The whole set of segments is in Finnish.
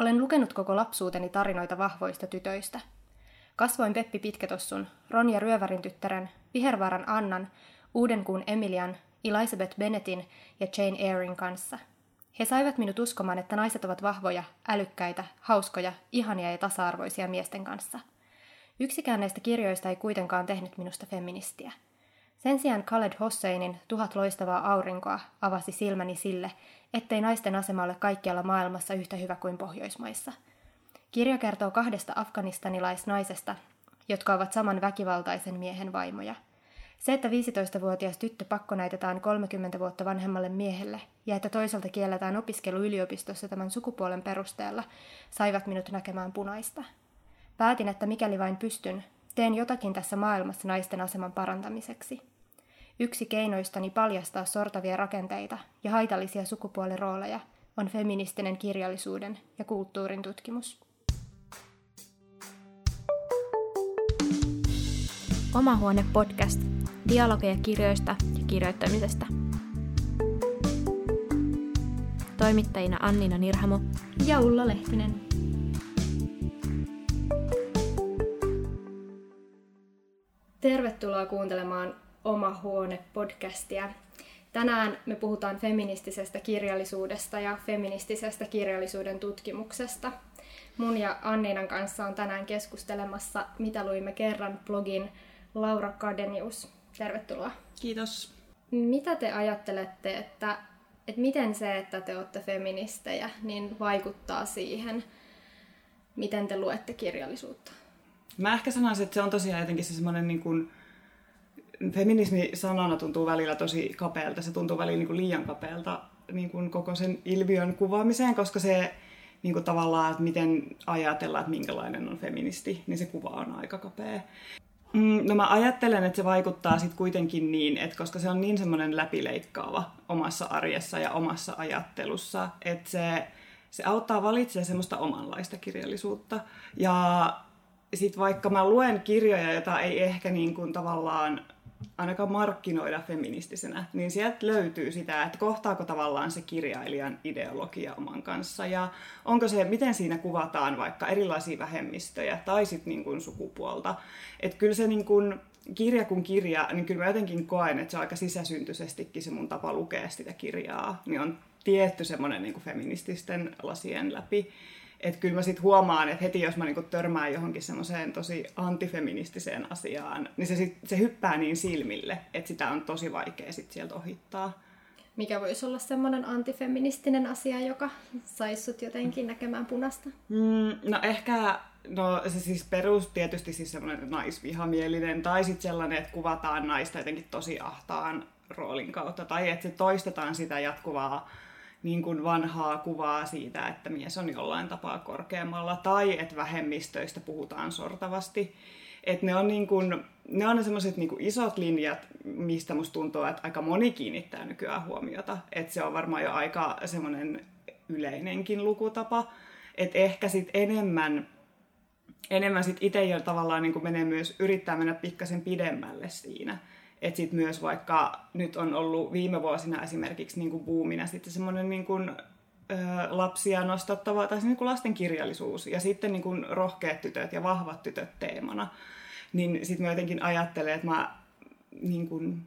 Olen lukenut koko lapsuuteni tarinoita vahvoista tytöistä. Kasvoin Peppi Pitkätossun, Ronja Ryövärin tyttären, Vihervaaran Annan, Uudenkuun Emilian, Elizabeth Bennettin ja Jane Eyrin kanssa. He saivat minut uskomaan, että naiset ovat vahvoja, älykkäitä, hauskoja, ihania ja tasa-arvoisia miesten kanssa. Yksikään näistä kirjoista ei kuitenkaan tehnyt minusta feministiä. Sen sijaan Khaled Hosseinin Tuhat loistavaa aurinkoa avasi silmäni sille, ettei naisten asema ole kaikkialla maailmassa yhtä hyvä kuin Pohjoismaissa. Kirja kertoo kahdesta afganistanilaisnaisesta, jotka ovat saman väkivaltaisen miehen vaimoja. Se, että 15-vuotias tyttö pakkonäitetään 30 vuotta vanhemmalle miehelle ja että toisaalta kielletään opiskelu yliopistossa tämän sukupuolen perusteella, saivat minut näkemään punaista. Päätin, että mikäli vain pystyn, teen jotakin tässä maailmassa naisten aseman parantamiseksi. Yksi keinoistani paljastaa sortavia rakenteita ja haitallisia sukupuolirooleja on feministinen kirjallisuuden ja kulttuurin tutkimus. Oma huone podcast. Dialogeja kirjoista ja kirjoittamisesta. Toimittajina Annina Nirhamo ja Ulla Lehtinen. Tervetuloa kuuntelemaan Oma huone podcastia. Tänään me puhutaan feministisestä kirjallisuudesta ja feministisestä kirjallisuuden tutkimuksesta. Mun ja Anninan kanssa on tänään keskustelemassa Mitä luimme kerran blogin Laura Kadenius. Tervetuloa. Kiitos. Mitä te ajattelette, että, että miten se, että te olette feministejä, niin vaikuttaa siihen, miten te luette kirjallisuutta? Mä ehkä sanoisin, että se on tosiaan jotenkin se semmoinen niin kuin, feminismi sanana tuntuu välillä tosi kapealta. Se tuntuu välillä niin kuin liian kapealta niin kuin koko sen ilmiön kuvaamiseen, koska se niin kuin tavallaan, että miten ajatellaan, että minkälainen on feministi, niin se kuva on aika kapea. Mm, no mä ajattelen, että se vaikuttaa sitten kuitenkin niin, että koska se on niin semmoinen läpileikkaava omassa arjessa ja omassa ajattelussa, että se, se auttaa valitsemaan semmoista omanlaista kirjallisuutta. Ja sitten vaikka mä luen kirjoja, joita ei ehkä niin kuin tavallaan ainakaan markkinoida feministisenä, niin sieltä löytyy sitä, että kohtaako tavallaan se kirjailijan ideologia oman kanssa ja onko se, miten siinä kuvataan vaikka erilaisia vähemmistöjä tai sitten niin kuin sukupuolta. Että kyllä se niin kuin, kirja kuin kirja, niin kyllä mä jotenkin koen, että se on aika sisäsyntyisestikin se mun tapa lukea sitä kirjaa, niin on tietty semmoinen niin feminististen lasien läpi. Että kyllä mä sitten huomaan, että heti jos mä niinku törmään johonkin semmoiseen tosi antifeministiseen asiaan, niin se, sit, se hyppää niin silmille, että sitä on tosi vaikea sit sieltä ohittaa. Mikä voisi olla semmoinen antifeministinen asia, joka saisi sut jotenkin näkemään punasta? Mm, no ehkä No se siis perus tietysti siis semmoinen naisvihamielinen tai sitten sellainen, että kuvataan naista jotenkin tosi ahtaan roolin kautta tai että se toistetaan sitä jatkuvaa niin kuin vanhaa kuvaa siitä, että mies on jollain tapaa korkeammalla tai että vähemmistöistä puhutaan sortavasti. Että ne on, niin kuin, ne on ne semmoiset niin isot linjat, mistä musta tuntuu, että aika moni kiinnittää nykyään huomiota. Että se on varmaan jo aika semmoinen yleinenkin lukutapa. Että ehkä sitten enemmän, enemmän sit itse jo tavallaan niin menee myös, yrittää mennä pikkasen pidemmälle siinä että sitten myös vaikka nyt on ollut viime vuosina esimerkiksi niin kuin buumina sitten semmoinen niin kuin, ö, lapsia nostattava, tai niin kuin lastenkirjallisuus, ja sitten niin kuin rohkeat tytöt ja vahvat tytöt teemana, niin sitten mä jotenkin ajattelen, että mä niin kuin,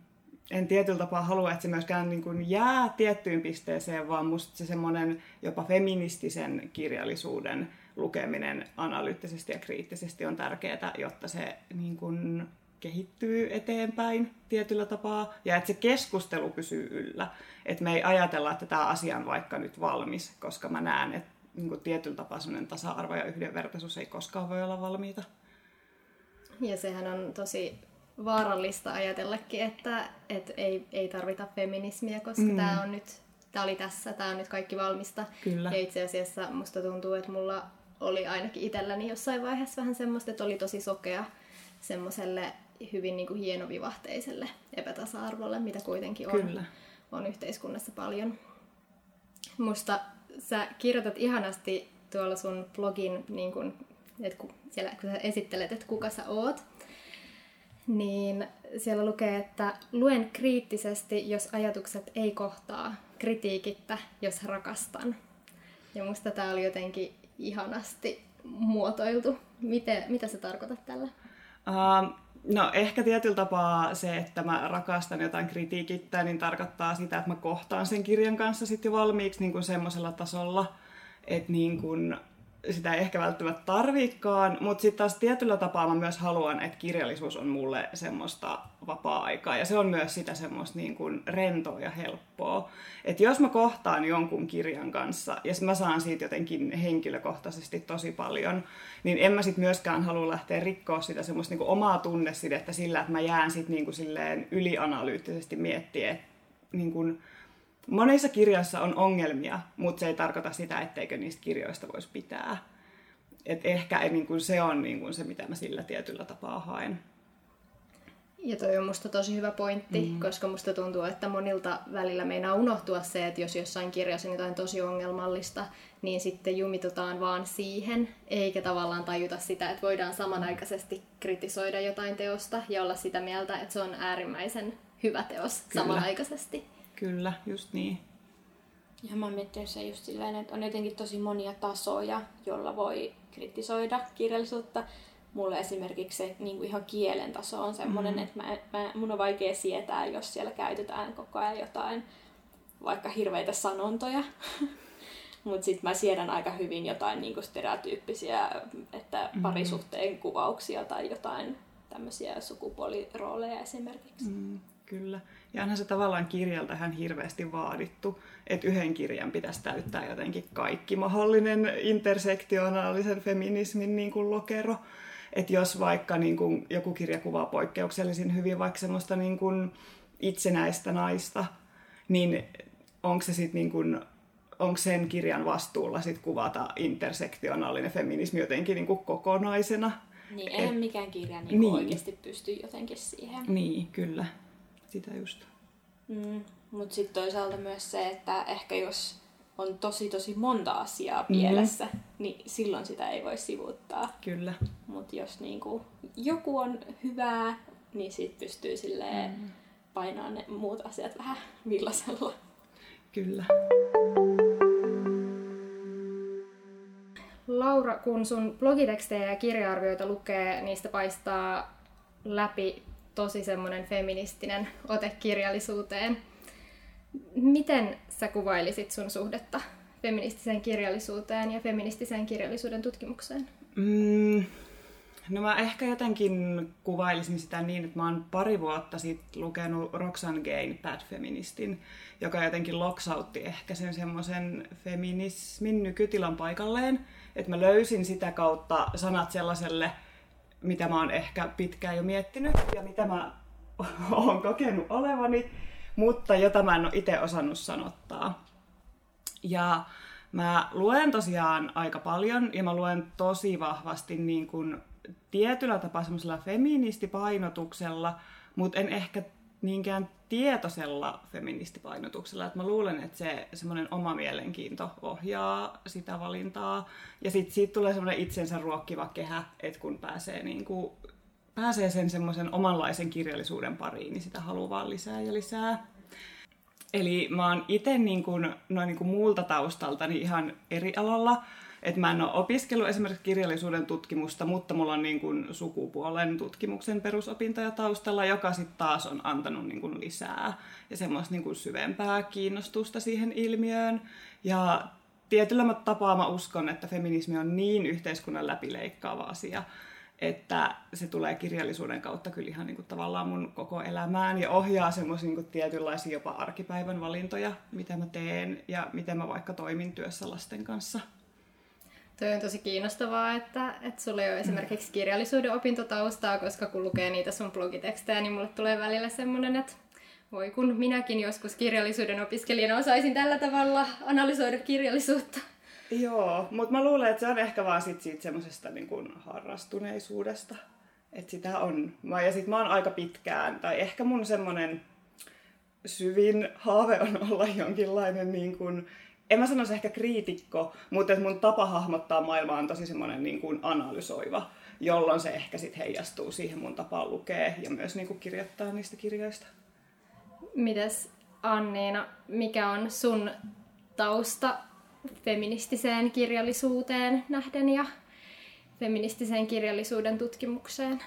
en tietyllä tapaa halua, että se myöskään niin kuin jää tiettyyn pisteeseen, vaan musta se semmoinen jopa feministisen kirjallisuuden lukeminen analyyttisesti ja kriittisesti on tärkeää, jotta se niin kuin, kehittyy eteenpäin tietyllä tapaa ja että se keskustelu pysyy yllä. Että me ei ajatella, että tämä asia on vaikka nyt valmis, koska mä näen, että niin kuin tietyllä tapaa tasa-arvo ja yhdenvertaisuus ei koskaan voi olla valmiita. Ja sehän on tosi vaarallista ajatellakin, että, että ei, ei tarvita feminismiä, koska mm. tämä on nyt, tämä oli tässä, tämä on nyt kaikki valmista. Kyllä. Ja itse asiassa musta tuntuu, että mulla oli ainakin itselläni jossain vaiheessa vähän semmoista, että oli tosi sokea semmoiselle hyvin niin kuin hienovivahteiselle epätasa-arvolle, mitä kuitenkin on, Kyllä. on yhteiskunnassa paljon. Musta sä kirjoitat ihanasti tuolla sun blogin, niin kun, että kun, siellä, kun sä esittelet, että kuka sä oot, niin siellä lukee, että luen kriittisesti, jos ajatukset ei kohtaa, kritiikittä, jos rakastan. Ja musta tää oli jotenkin ihanasti muotoiltu. Miten, mitä sä tarkoitat tällä? Uh, no ehkä tietyllä tapaa se, että mä rakastan jotain kritiikittä, niin tarkoittaa sitä, että mä kohtaan sen kirjan kanssa sitten valmiiksi niin kuin semmoisella tasolla, että niin kuin sitä ei ehkä välttämättä tarviikaan, mutta sitten taas tietyllä tapaa mä myös haluan, että kirjallisuus on mulle semmoista vapaa-aikaa ja se on myös sitä semmoista niin kuin rentoa ja helppoa. Että jos mä kohtaan jonkun kirjan kanssa ja mä saan siitä jotenkin henkilökohtaisesti tosi paljon, niin en mä sitten myöskään halua lähteä rikkoa sitä semmoista niin kuin omaa tunnesidettä sillä, että mä jään sitten niin kuin silleen ylianalyyttisesti miettiä, että niin kuin, monissa kirjoissa on ongelmia, mutta se ei tarkoita sitä, etteikö niistä kirjoista voisi pitää. Et ehkä niin kuin se on niin kuin se, mitä mä sillä tietyllä tapaa haen. Ja toi on musta tosi hyvä pointti, mm. koska musta tuntuu, että monilta välillä meinaa unohtua se, että jos jossain kirjassa on jotain tosi ongelmallista, niin sitten jumitutaan vaan siihen, eikä tavallaan tajuta sitä, että voidaan samanaikaisesti kritisoida jotain teosta ja olla sitä mieltä, että se on äärimmäisen hyvä teos Kyllä. samanaikaisesti. Kyllä, just niin. Ja mä oon miettinyt se just silleen, että on jotenkin tosi monia tasoja, jolla voi kritisoida kirjallisuutta. Mulle esimerkiksi se niin kuin ihan kielen taso on semmoinen, mm. että mä, mä, mun on vaikea sietää, jos siellä käytetään koko ajan jotain vaikka hirveitä sanontoja. Mutta sitten mä siedän aika hyvin jotain niinku stereotyyppisiä, että mm. parisuhteen kuvauksia tai jotain tämmöisiä sukupuolirooleja esimerkiksi. Mm, kyllä. Ja onhan se tavallaan kirjalta ihan hirveästi vaadittu, että yhden kirjan pitäisi täyttää jotenkin kaikki mahdollinen intersektionaalisen feminismin niin kuin lokero. Että jos vaikka niin kuin joku kirja kuvaa poikkeuksellisen hyvin vaikka semmoista niin kuin itsenäistä naista, niin onko se sitten niin kuin onko sen kirjan vastuulla sit kuvata intersektionaalinen feminismi jotenkin niin kuin kokonaisena. Niin, eihän mikään kirja niin niin. oikeasti pysty jotenkin siihen. Niin, kyllä sitä just. Mm, Mutta sitten toisaalta myös se, että ehkä jos on tosi tosi monta asiaa mhm. pielessä, mm-hmm. niin silloin sitä ei voi sivuuttaa. Kyllä. Mutta jos niinku joku on hyvää, niin sit pystyy silleen mm. painaa ne muut asiat vähän villasella. Kyllä. Laura, kun sun blogitekstejä ja kirja-arvioita lukee, niistä paistaa läpi tosi semmoinen feministinen ote kirjallisuuteen. Miten sä kuvailisit sun suhdetta feministiseen kirjallisuuteen ja feministiseen kirjallisuuden tutkimukseen? Mm, no mä ehkä jotenkin kuvailisin sitä niin, että mä oon pari vuotta sitten lukenut Roxanne Gain Bad Feministin, joka jotenkin loksautti ehkä sen semmoisen feminismin nykytilan paikalleen. Että mä löysin sitä kautta sanat sellaiselle mitä mä oon ehkä pitkään jo miettinyt ja mitä mä oon kokenut olevani, mutta jota mä en ole itse osannut sanottaa. Ja mä luen tosiaan aika paljon ja mä luen tosi vahvasti niin kuin tietyllä tapaa semmoisella feministipainotuksella, mutta en ehkä niinkään tietoisella feministipainotuksella. Että mä luulen, että se semmoinen oma mielenkiinto ohjaa sitä valintaa. Ja sitten siitä tulee semmoinen itsensä ruokkiva kehä, että kun pääsee, niin kuin, pääsee sen semmoisen omanlaisen kirjallisuuden pariin, niin sitä haluaa lisää ja lisää. Eli mä oon itse niin noin niin muulta taustalta ihan eri alalla. Et mä en ole opiskellut esimerkiksi kirjallisuuden tutkimusta, mutta mulla on niin kuin sukupuolen tutkimuksen perusopintoja taustalla, joka sitten taas on antanut niin kuin lisää ja semmoista niin kuin syvempää kiinnostusta siihen ilmiöön. Ja tietyllä tapaa mä uskon, että feminismi on niin yhteiskunnan läpileikkaava asia, että se tulee kirjallisuuden kautta kyllä ihan niin kuin tavallaan mun koko elämään ja ohjaa semmoisia niin tietynlaisia jopa arkipäivän valintoja, mitä mä teen ja miten mä vaikka toimin työssä lasten kanssa. Toi on tosi kiinnostavaa, että, että sulla ei ole esimerkiksi kirjallisuuden opintotaustaa, koska kun lukee niitä sun blogitekstejä, niin mulle tulee välillä semmoinen, että voi kun minäkin joskus kirjallisuuden opiskelijana osaisin tällä tavalla analysoida kirjallisuutta. Joo, mutta mä luulen, että se on ehkä vaan sit siitä semmoisesta niin kuin harrastuneisuudesta. Että sitä on. Mä, ja sit mä oon aika pitkään, tai ehkä mun semmoinen syvin haave on olla jonkinlainen niin kuin en mä sanoisi ehkä kriitikko, mutta mun tapa hahmottaa maailmaa on tosi semmoinen niin kuin analysoiva, jolloin se ehkä sitten heijastuu siihen mun tapaan lukea ja myös niin kuin kirjoittaa niistä kirjoista. Mites Anniina, mikä on sun tausta feministiseen kirjallisuuteen nähden ja feministiseen kirjallisuuden tutkimukseen?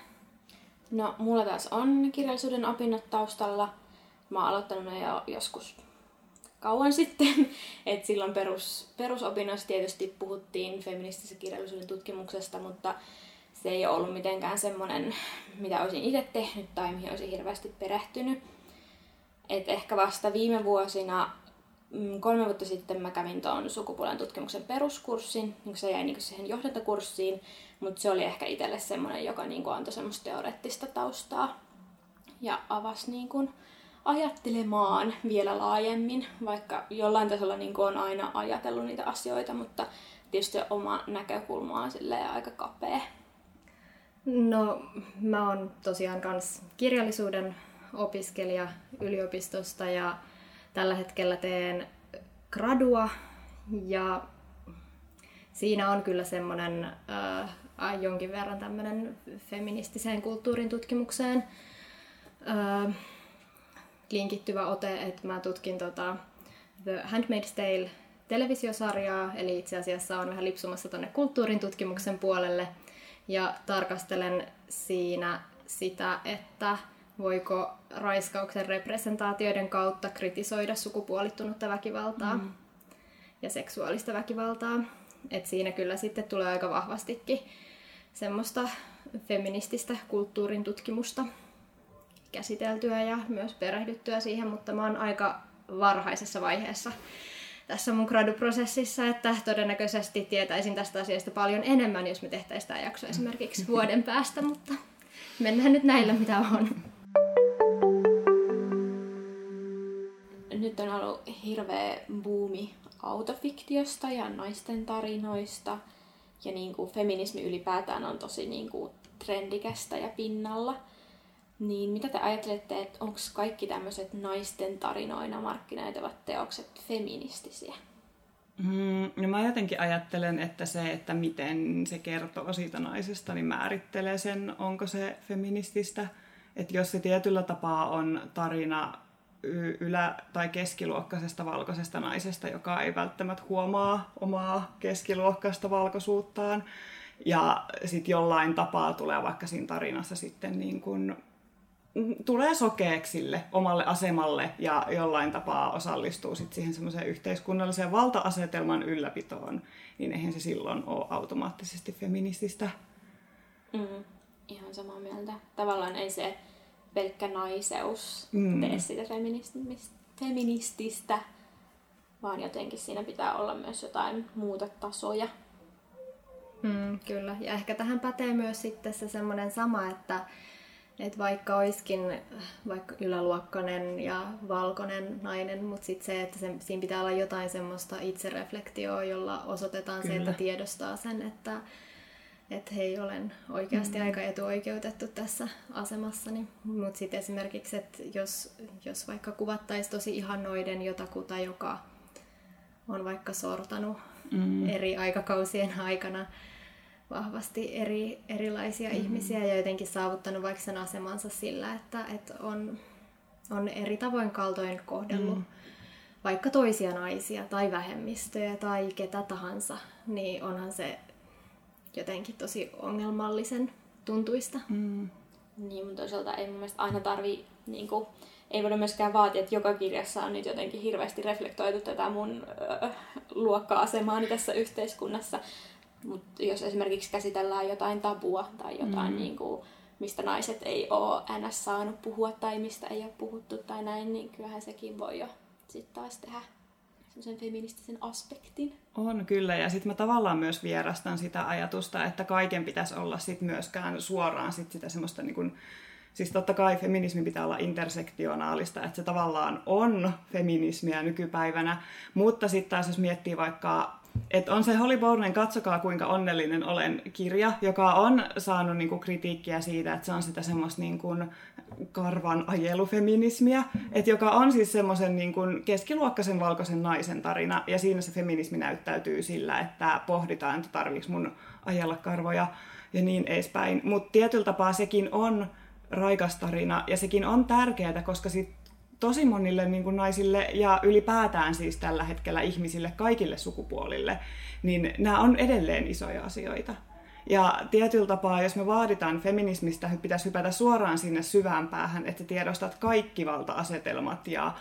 No, mulla taas on kirjallisuuden opinnot taustalla. Mä oon aloittanut ne jo joskus kauan sitten. Et silloin perus, perusopinnoissa tietysti puhuttiin feministisen kirjallisuuden tutkimuksesta, mutta se ei ollut mitenkään semmoinen, mitä olisin itse tehnyt tai mihin olisin hirveästi perehtynyt. Et ehkä vasta viime vuosina, mm, kolme vuotta sitten mä kävin tuon sukupuolen tutkimuksen peruskurssin, niin se jäi niin siihen johdantokurssiin, mutta se oli ehkä itselle semmoinen, joka niin antoi semmoista teoreettista taustaa ja avasi niin kuin ajattelemaan vielä laajemmin, vaikka jollain tasolla niin on aina ajatellut niitä asioita, mutta tietysti oma näkökulma on aika kapea. No, mä oon tosiaan kans kirjallisuuden opiskelija yliopistosta ja tällä hetkellä teen gradua ja siinä on kyllä semmoinen äh, jonkin verran tämmöinen feministiseen kulttuurin tutkimukseen äh, linkittyvä ote, että mä tutkin tota The Handmaid's Tale televisiosarjaa, eli itse asiassa on vähän lipsumassa tuonne kulttuurin tutkimuksen puolelle ja tarkastelen siinä sitä, että voiko raiskauksen representaatioiden kautta kritisoida sukupuolittunutta väkivaltaa mm. ja seksuaalista väkivaltaa. Et siinä kyllä sitten tulee aika vahvastikin semmoista feminististä kulttuurin tutkimusta käsiteltyä ja myös perehdyttyä siihen, mutta mä oon aika varhaisessa vaiheessa tässä mun graduprosessissa, että todennäköisesti tietäisin tästä asiasta paljon enemmän, jos me tehtäisiin tämä jakso esimerkiksi vuoden päästä, mutta mennään nyt näillä, mitä on. Nyt on ollut hirveä buumi autofiktiosta ja naisten tarinoista. Ja niin kuin feminismi ylipäätään on tosi niin kuin trendikästä ja pinnalla. Niin mitä te ajattelette, että onko kaikki tämmöiset naisten tarinoina markkinoitavat teokset feministisiä? Mm, no mä jotenkin ajattelen, että se, että miten se kertoo siitä naisesta, niin määrittelee sen, onko se feminististä. Että jos se tietyllä tapaa on tarina ylä- tai keskiluokkaisesta valkoisesta naisesta, joka ei välttämättä huomaa omaa keskiluokkaista valkoisuuttaan, ja sitten jollain tapaa tulee vaikka siinä tarinassa sitten niin kun tulee sokeeksi sille omalle asemalle ja jollain tapaa osallistuu sit siihen semmoiseen yhteiskunnalliseen valta-asetelman ylläpitoon, niin eihän se silloin ole automaattisesti feminististä. Mm, ihan samaa mieltä. Tavallaan ei se pelkkä naiseus mm. tee sitä feminististä, vaan jotenkin siinä pitää olla myös jotain muuta tasoja. Mm, kyllä, ja ehkä tähän pätee myös sitten se semmoinen sama, että et vaikka olisikin vaikka yläluokkainen ja valkoinen nainen, mutta sitten se, että se, siinä pitää olla jotain semmoista itsereflektioa, jolla osoitetaan Kyllä. se, että tiedostaa sen, että että hei, olen oikeasti mm. aika etuoikeutettu tässä asemassani. Mutta sitten esimerkiksi, että jos, jos vaikka kuvattaisiin tosi ihannoiden jotakuta, joka on vaikka sortanut mm. eri aikakausien aikana vahvasti eri, erilaisia mm. ihmisiä ja jotenkin saavuttanut vaikka sen asemansa sillä, että, että on, on eri tavoin kaltoin kohdellut mm. vaikka toisia naisia tai vähemmistöjä tai ketä tahansa, niin onhan se jotenkin tosi ongelmallisen tuntuista. Mm. Niin, mutta toisaalta ei mun mielestä aina tarvi, niin kuin, ei voida myöskään vaatia, että joka kirjassa on nyt jotenkin hirveästi reflektoitu tätä mun äh, luokka-asemaani tässä yhteiskunnassa. Mutta jos esimerkiksi käsitellään jotain tabua tai jotain, mm. niin kuin, mistä naiset ei ole ns. saanut puhua tai mistä ei ole puhuttu tai näin, niin kyllähän sekin voi jo sitten taas tehdä sen feministisen aspektin. On kyllä, ja sitten mä tavallaan myös vierastan sitä ajatusta, että kaiken pitäisi olla sit myöskään suoraan sit sitä semmoista niin kun, Siis totta kai feminismi pitää olla intersektionaalista, että se tavallaan on feminismiä nykypäivänä, mutta sitten taas jos miettii vaikka että on se Holly Bowden Katsokaa kuinka onnellinen olen kirja, joka on saanut niinku kritiikkiä siitä, että se on sitä semmoista niinku karvan ajelufeminismiä, että joka on siis semmoisen niinku keskiluokkaisen valkoisen naisen tarina, ja siinä se feminismi näyttäytyy sillä, että pohditaan, että tarviiko mun ajella karvoja ja niin edespäin. Mutta tietyllä tapaa sekin on raikas tarina, ja sekin on tärkeää, koska sit tosi monille niin kuin naisille ja ylipäätään siis tällä hetkellä ihmisille kaikille sukupuolille, niin nämä on edelleen isoja asioita. Ja tietyllä tapaa, jos me vaaditaan feminismistä, pitäisi hypätä suoraan sinne syvään päähän, että tiedostat kaikki valta-asetelmat ja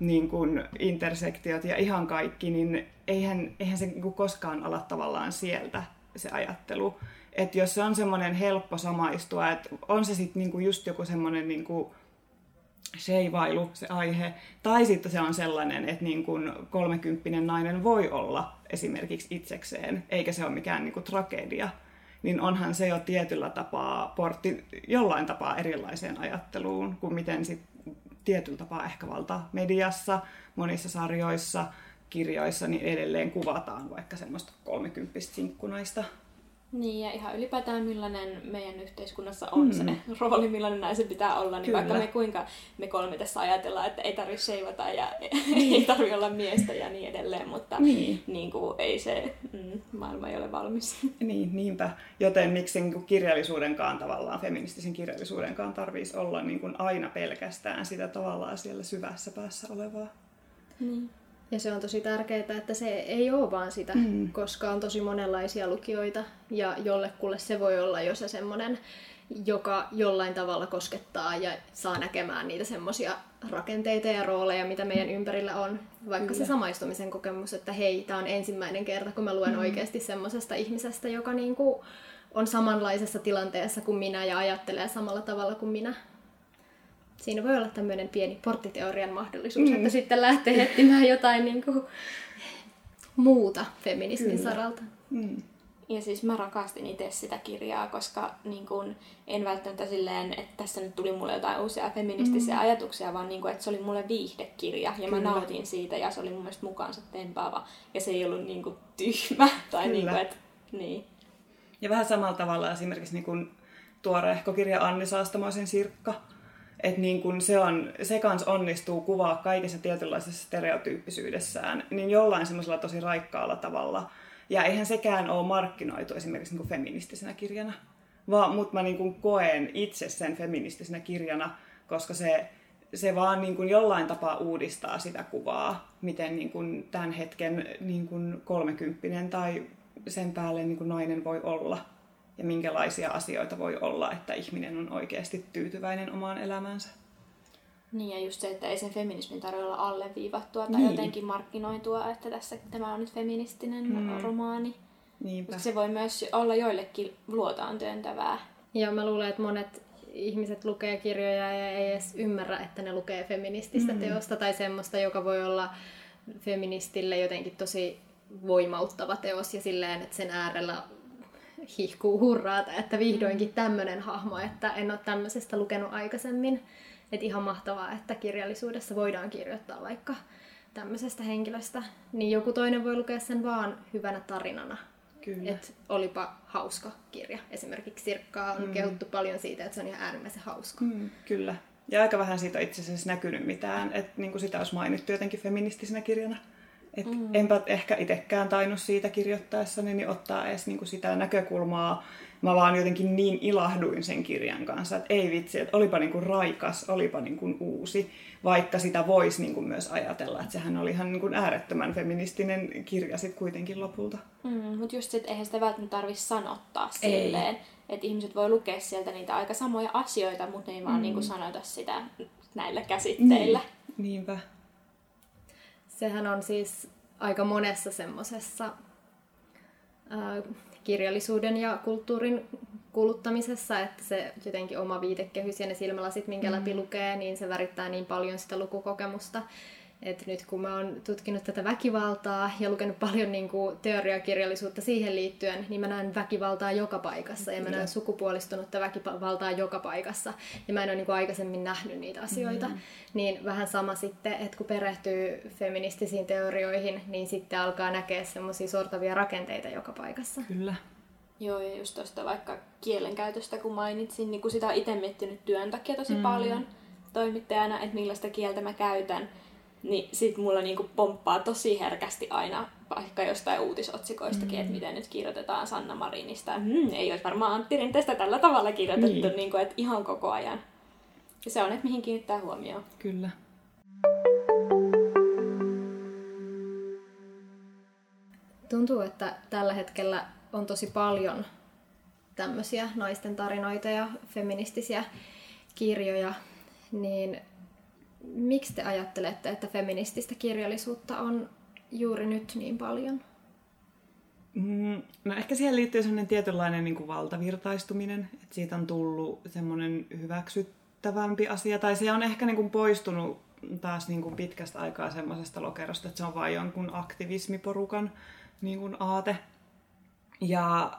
niin kuin intersektiot ja ihan kaikki, niin eihän, eihän se niin koskaan ala tavallaan sieltä se ajattelu. Että jos se on semmoinen helppo samaistua, että on se sitten niinku just joku semmoinen niinku sheivailu se aihe, tai sitten se on sellainen, että niin kuin kolmekymppinen nainen voi olla esimerkiksi itsekseen, eikä se ole mikään niin kuin tragedia, niin onhan se jo tietyllä tapaa portti jollain tapaa erilaiseen ajatteluun kuin miten sit tietyllä tapaa ehkä valta mediassa, monissa sarjoissa, kirjoissa, niin edelleen kuvataan vaikka semmoista kolmekymppistä sinkkunaista. Niin, ja ihan ylipäätään millainen meidän yhteiskunnassa on mm. se rooli, millainen naisen pitää olla. Niin Kyllä. vaikka me kuinka me kolme tässä ajatellaan, että ei tarvitse seivata ja niin. ei tarvitse olla miestä ja niin edelleen, mutta niin. Niin kuin, ei se mm, maailma ei ole valmis. Niin, niinpä. Joten miksi niin kuin kirjallisuudenkaan tavallaan, feministisen kirjallisuudenkaan tarvitsisi olla niin kuin aina pelkästään sitä tavallaan siellä syvässä päässä olevaa. Niin. Ja se on tosi tärkeää, että se ei ole vaan sitä, mm. koska on tosi monenlaisia lukijoita ja jollekulle se voi olla jo se semmoinen, joka jollain tavalla koskettaa ja saa näkemään niitä semmoisia rakenteita ja rooleja, mitä meidän ympärillä on. Vaikka Kyllä. se samaistumisen kokemus, että hei, tämä on ensimmäinen kerta, kun mä luen mm. oikeasti semmoisesta ihmisestä, joka niinku on samanlaisessa tilanteessa kuin minä ja ajattelee samalla tavalla kuin minä siinä voi olla tämmöinen pieni porttiteorian mahdollisuus, mm. että sitten lähtee etsimään jotain niin kuin, muuta feminismin Kyllä. saralta. Mm. Ja siis mä rakastin itse sitä kirjaa, koska niin kun, en välttämättä silleen, että tässä nyt tuli mulle jotain uusia feministisiä mm. ajatuksia, vaan niin kun, että se oli mulle viihdekirja ja Kyllä. mä nautin siitä ja se oli mun mielestä mukaansa tempaava. Ja se ei ollut niin kun, tyhmä. Tai niin kun, että, niin. Ja vähän samalla tavalla esimerkiksi niin kun tuoreehko kirja Anni Saastamoisen Sirkka, että niin kun se, on, se kans onnistuu kuvaa kaikessa tietynlaisessa stereotyyppisyydessään, niin jollain semmoisella tosi raikkaalla tavalla. Ja eihän sekään ole markkinoitu esimerkiksi niin feministisenä kirjana, vaan mutta mä niin kun koen itse sen feministisenä kirjana, koska se, se vaan niin kun jollain tapaa uudistaa sitä kuvaa, miten niin kun tämän hetken niin kun kolmekymppinen tai sen päälle niin kun nainen voi olla – ja minkälaisia asioita voi olla, että ihminen on oikeasti tyytyväinen omaan elämäänsä. Niin ja just se, että ei sen feminismin tarvitse olla alleviivattua tai niin. jotenkin markkinoitua, että tässä tämä on nyt feministinen mm. romaani. Niinpä. Se voi myös olla joillekin luotaan työntävää. Ja mä luulen, että monet ihmiset lukee kirjoja ja ei edes ymmärrä, että ne lukee feminististä mm. teosta tai semmoista, joka voi olla feministille jotenkin tosi voimauttava teos ja silleen, että sen äärellä hihkuu hurraata, että vihdoinkin mm. tämmöinen hahmo, että en ole tämmöisestä lukenut aikaisemmin. Että ihan mahtavaa, että kirjallisuudessa voidaan kirjoittaa vaikka tämmöisestä henkilöstä, niin joku toinen voi lukea sen vaan hyvänä tarinana. Kyllä. Että olipa hauska kirja. Esimerkiksi Sirkkaa on mm. kehuttu paljon siitä, että se on ihan äärimmäisen hauska. Mm, kyllä. Ja aika vähän siitä itse asiassa näkynyt mitään, että niin sitä olisi mainittu jotenkin feministisenä kirjana. Et mm. Enpä ehkä itsekään tainnut siitä kirjoittaessani niin ottaa edes niinku sitä näkökulmaa. Mä vaan jotenkin niin ilahduin sen kirjan kanssa, että ei vitsi, että olipa niinku raikas, olipa niinku uusi. Vaikka sitä voisi niinku myös ajatella, että sehän oli ihan niinku äärettömän feministinen kirja sitten kuitenkin lopulta. Mm, Mutta just se, että eihän sitä välttämättä tarvitse sanottaa ei. silleen. Että ihmiset voi lukea sieltä niitä aika samoja asioita, mutta ne ei vaan mm. niinku sanota sitä näillä käsitteillä. Niin. Niinpä. Sehän on siis aika monessa semmoisessa kirjallisuuden ja kulttuurin kuluttamisessa, että se jotenkin oma viitekehys ja ne silmälasit, minkä läpi mm. lukee, niin se värittää niin paljon sitä lukukokemusta, et nyt kun mä oon tutkinut tätä väkivaltaa ja lukenut paljon niin kuin, teoriakirjallisuutta siihen liittyen, niin mä näen väkivaltaa joka paikassa ja mä näen sukupuolistunutta väkivaltaa joka paikassa. Ja mä en ole niin kuin, aikaisemmin nähnyt niitä asioita. Mm. Niin vähän sama sitten, että kun perehtyy feministisiin teorioihin, niin sitten alkaa näkeä semmoisia sortavia rakenteita joka paikassa. Kyllä. Joo, ja just tuosta vaikka kielenkäytöstä kun mainitsin, niin kun sitä on itse miettinyt työn takia tosi mm. paljon toimittajana, että millaista kieltä mä käytän, niin sit mulla niinku pomppaa tosi herkästi aina vaikka jostain uutisotsikoistakin, mm. että miten nyt kirjoitetaan Sanna Marinista. Mm, ei olisi varmaan Antti Rinteestä tällä tavalla kirjoitettu, niin. niinku, että ihan koko ajan. Ja se on, että mihin kiinnittää huomioon. Kyllä. Tuntuu, että tällä hetkellä on tosi paljon tämmöisiä naisten tarinoita ja feministisiä kirjoja, niin miksi te ajattelette, että feminististä kirjallisuutta on juuri nyt niin paljon? Mm, no ehkä siihen liittyy sellainen tietynlainen niin kuin valtavirtaistuminen, että siitä on tullut semmoinen hyväksyttävämpi asia, tai se on ehkä niin kuin poistunut taas niin kuin pitkästä aikaa semmoisesta lokerosta, että se on vain jonkun aktivismiporukan niin kuin aate. Ja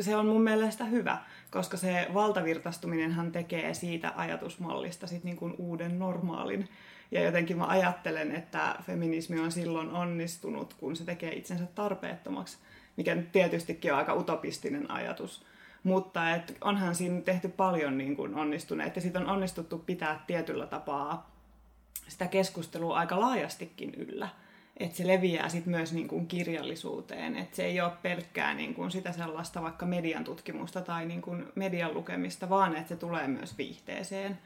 se on mun mielestä hyvä, koska se valtavirtaistuminenhan tekee siitä ajatusmallista sit niin kuin uuden normaalin. Ja jotenkin mä ajattelen, että feminismi on silloin onnistunut, kun se tekee itsensä tarpeettomaksi, mikä tietystikin on aika utopistinen ajatus. Mutta et onhan siinä tehty paljon niin kuin onnistuneet ja sitten on onnistuttu pitää tietyllä tapaa sitä keskustelua aika laajastikin yllä että se leviää sit myös niin kuin kirjallisuuteen. Että se ei ole pelkkää niin kuin sitä sellaista vaikka median tutkimusta tai niin kuin median lukemista, vaan että se tulee myös viihteeseen.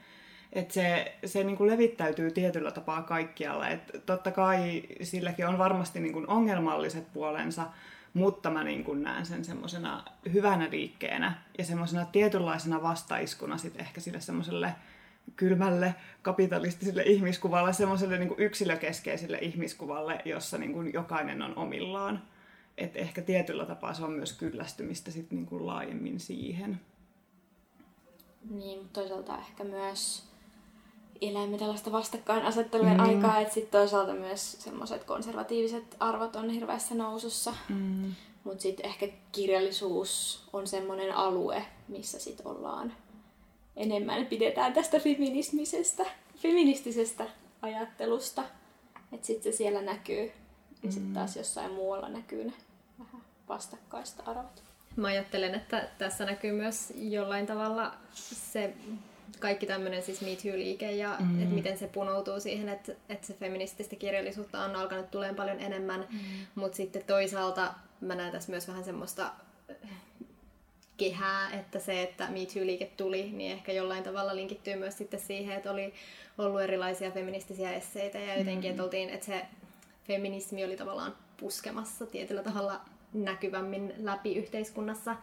Että se, se niin kuin levittäytyy tietyllä tapaa kaikkialle. Et totta kai silläkin on varmasti niin kuin ongelmalliset puolensa, mutta mä niin kuin näen sen semmoisena hyvänä liikkeenä ja semmoisena tietynlaisena vastaiskuna sitten ehkä sille semmoiselle kylmälle kapitalistiselle ihmiskuvalle, semmoiselle niin yksilökeskeiselle ihmiskuvalle, jossa niin kuin jokainen on omillaan. Et ehkä tietyllä tapaa se on myös kyllästymistä sit niin kuin laajemmin siihen. Niin, toisaalta ehkä myös elämme tällaista vastakkainasettelujen mm. aikaa, että sitten toisaalta myös semmoiset konservatiiviset arvot on hirveässä nousussa. Mm. Mutta sitten ehkä kirjallisuus on semmoinen alue, missä sitten ollaan enemmän pidetään tästä feminismisestä, feministisestä ajattelusta. Että sitten se siellä näkyy. Ja sitten mm. taas jossain muualla näkyy ne vähän vastakkaista arvot. Mä ajattelen, että tässä näkyy myös jollain tavalla se kaikki tämmöinen siis Me Too-liike ja mm. että miten se punoutuu siihen, että, että se feminististä kirjallisuutta on alkanut tulemaan paljon enemmän, mm. mutta sitten toisaalta mä näen tässä myös vähän semmoista kehää, että se, että Me Too-liike tuli, niin ehkä jollain tavalla linkittyy myös sitten siihen, että oli ollut erilaisia feministisiä esseitä ja jotenkin, että, mm. oltiin, että se feminismi oli tavallaan puskemassa tietyllä tavalla näkyvämmin läpi yhteiskunnassa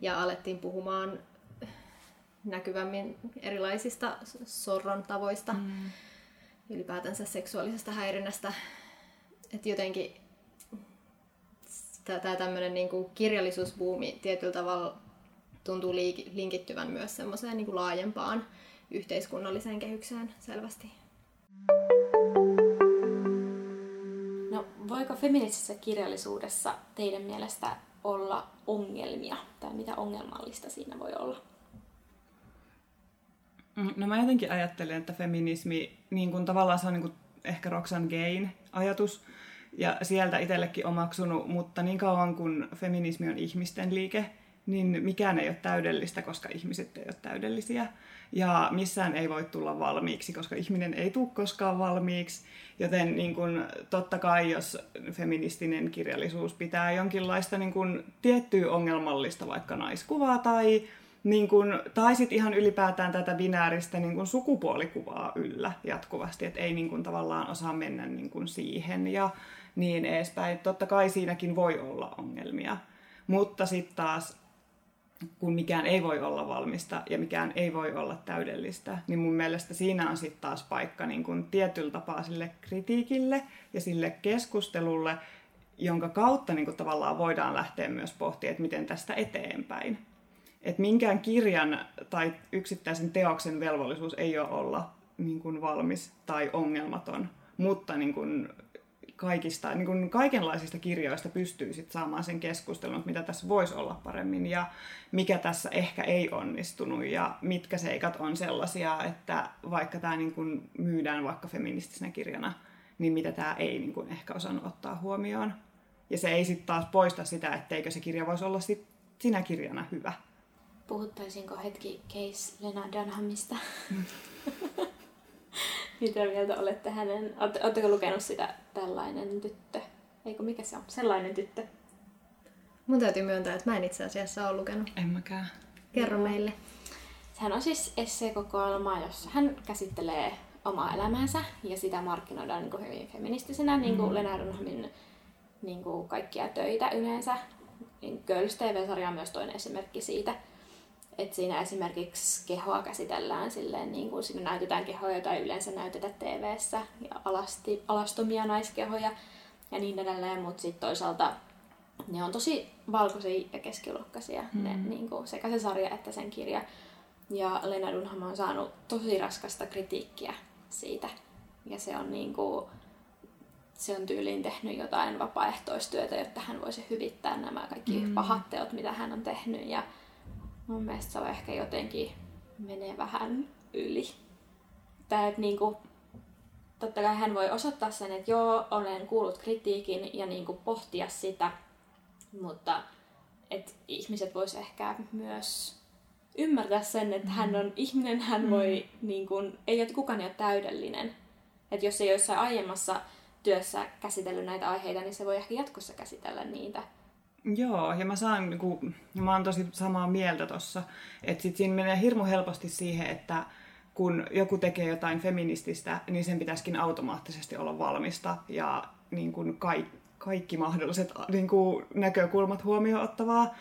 ja alettiin puhumaan näkyvämmin erilaisista sorron tavoista, mm. ylipäätänsä seksuaalisesta häirinnästä. Että jotenkin tämä tämmöinen niinku kirjallisuusbuumi tietyllä tavalla tuntuu linkittyvän myös semmoiseen niin kuin laajempaan yhteiskunnalliseen kehykseen selvästi. No, voiko feministisessä kirjallisuudessa teidän mielestä olla ongelmia? Tai mitä ongelmallista siinä voi olla? Mm, no mä jotenkin ajattelen, että feminismi, niin kuin tavallaan se on niin kuin ehkä Roxanne Gain ajatus, ja sieltä itsellekin omaksunut, mutta niin kauan kuin feminismi on ihmisten liike, niin mikään ei ole täydellistä, koska ihmiset ei ole täydellisiä. Ja missään ei voi tulla valmiiksi, koska ihminen ei tule koskaan valmiiksi. Joten niin kun, totta kai, jos feministinen kirjallisuus pitää jonkinlaista niin kun, tiettyä ongelmallista vaikka naiskuvaa tai, niin kun, tai sitten ihan ylipäätään tätä binääristä niin kun, sukupuolikuvaa yllä jatkuvasti, että ei niin kun, tavallaan osaa mennä niin kun, siihen ja niin edespäin. Totta kai siinäkin voi olla ongelmia. Mutta sitten taas kun mikään ei voi olla valmista ja mikään ei voi olla täydellistä, niin mun mielestä siinä on sitten taas paikka niin kun tietyllä tapaa sille kritiikille ja sille keskustelulle, jonka kautta niin kun tavallaan voidaan lähteä myös pohtimaan, että miten tästä eteenpäin. Että minkään kirjan tai yksittäisen teoksen velvollisuus ei ole olla niin kun valmis tai ongelmaton, mutta niin kun kaikista, niin kuin kaikenlaisista kirjoista pystyy sit saamaan sen keskustelun, mitä tässä voisi olla paremmin ja mikä tässä ehkä ei onnistunut ja mitkä seikat on sellaisia, että vaikka tämä niin kuin myydään vaikka feministisenä kirjana, niin mitä tämä ei niin kuin ehkä osannut ottaa huomioon. Ja se ei sitten taas poista sitä, etteikö se kirja voisi olla sit sinä kirjana hyvä. Puhuttaisinko hetki Case Lena Dunhamista? Mitä mieltä olette hänen... Oletteko lukenut sitä Tällainen tyttö? Eikö mikä se on? Sellainen tyttö. Mun täytyy myöntää, että mä en itse asiassa ole lukenut. En mäkään. Kerro meille. Sehän on siis esseekokoelma, jossa hän käsittelee omaa elämäänsä ja sitä markkinoidaan niin kuin hyvin feministisenä, niin kuin mm. Lena Dunhamin niin kuin kaikkia töitä yleensä. Niin Girls TV-sarja on myös toinen esimerkki siitä. Että siinä esimerkiksi kehoa käsitellään silleen, niin kuin siinä näytetään kehoja, joita ei yleensä näytetä tv ja alasti, alastomia naiskehoja ja niin edelleen, mutta sitten toisaalta ne on tosi valkoisia ja keskiluokkaisia, mm. ne, niin kuin, sekä se sarja että sen kirja. Ja Lena Dunham on saanut tosi raskasta kritiikkiä siitä. Ja se on, niin kuin, se on tyyliin tehnyt jotain vapaaehtoistyötä, jotta hän voisi hyvittää nämä kaikki mm. pahat teot, mitä hän on tehnyt. Ja mun mielestä se on ehkä jotenkin menee vähän yli. Tai että niin kuin, totta kai hän voi osoittaa sen, että joo, olen kuullut kritiikin ja niin kuin pohtia sitä, mutta että ihmiset vois ehkä myös ymmärtää sen, että hän on ihminen, hän mm. voi, niin kuin, ei ole kukaan ei ole täydellinen. Että jos ei jossain aiemmassa työssä käsitellyt näitä aiheita, niin se voi ehkä jatkossa käsitellä niitä. Joo, ja mä saan, niin kuin, mä oon tosi samaa mieltä tossa, että sit siinä menee hirmu helposti siihen, että kun joku tekee jotain feminististä, niin sen pitäisikin automaattisesti olla valmista ja niin kuin kaikki kaikki mahdolliset niin kuin, näkökulmat huomioon ottavaa.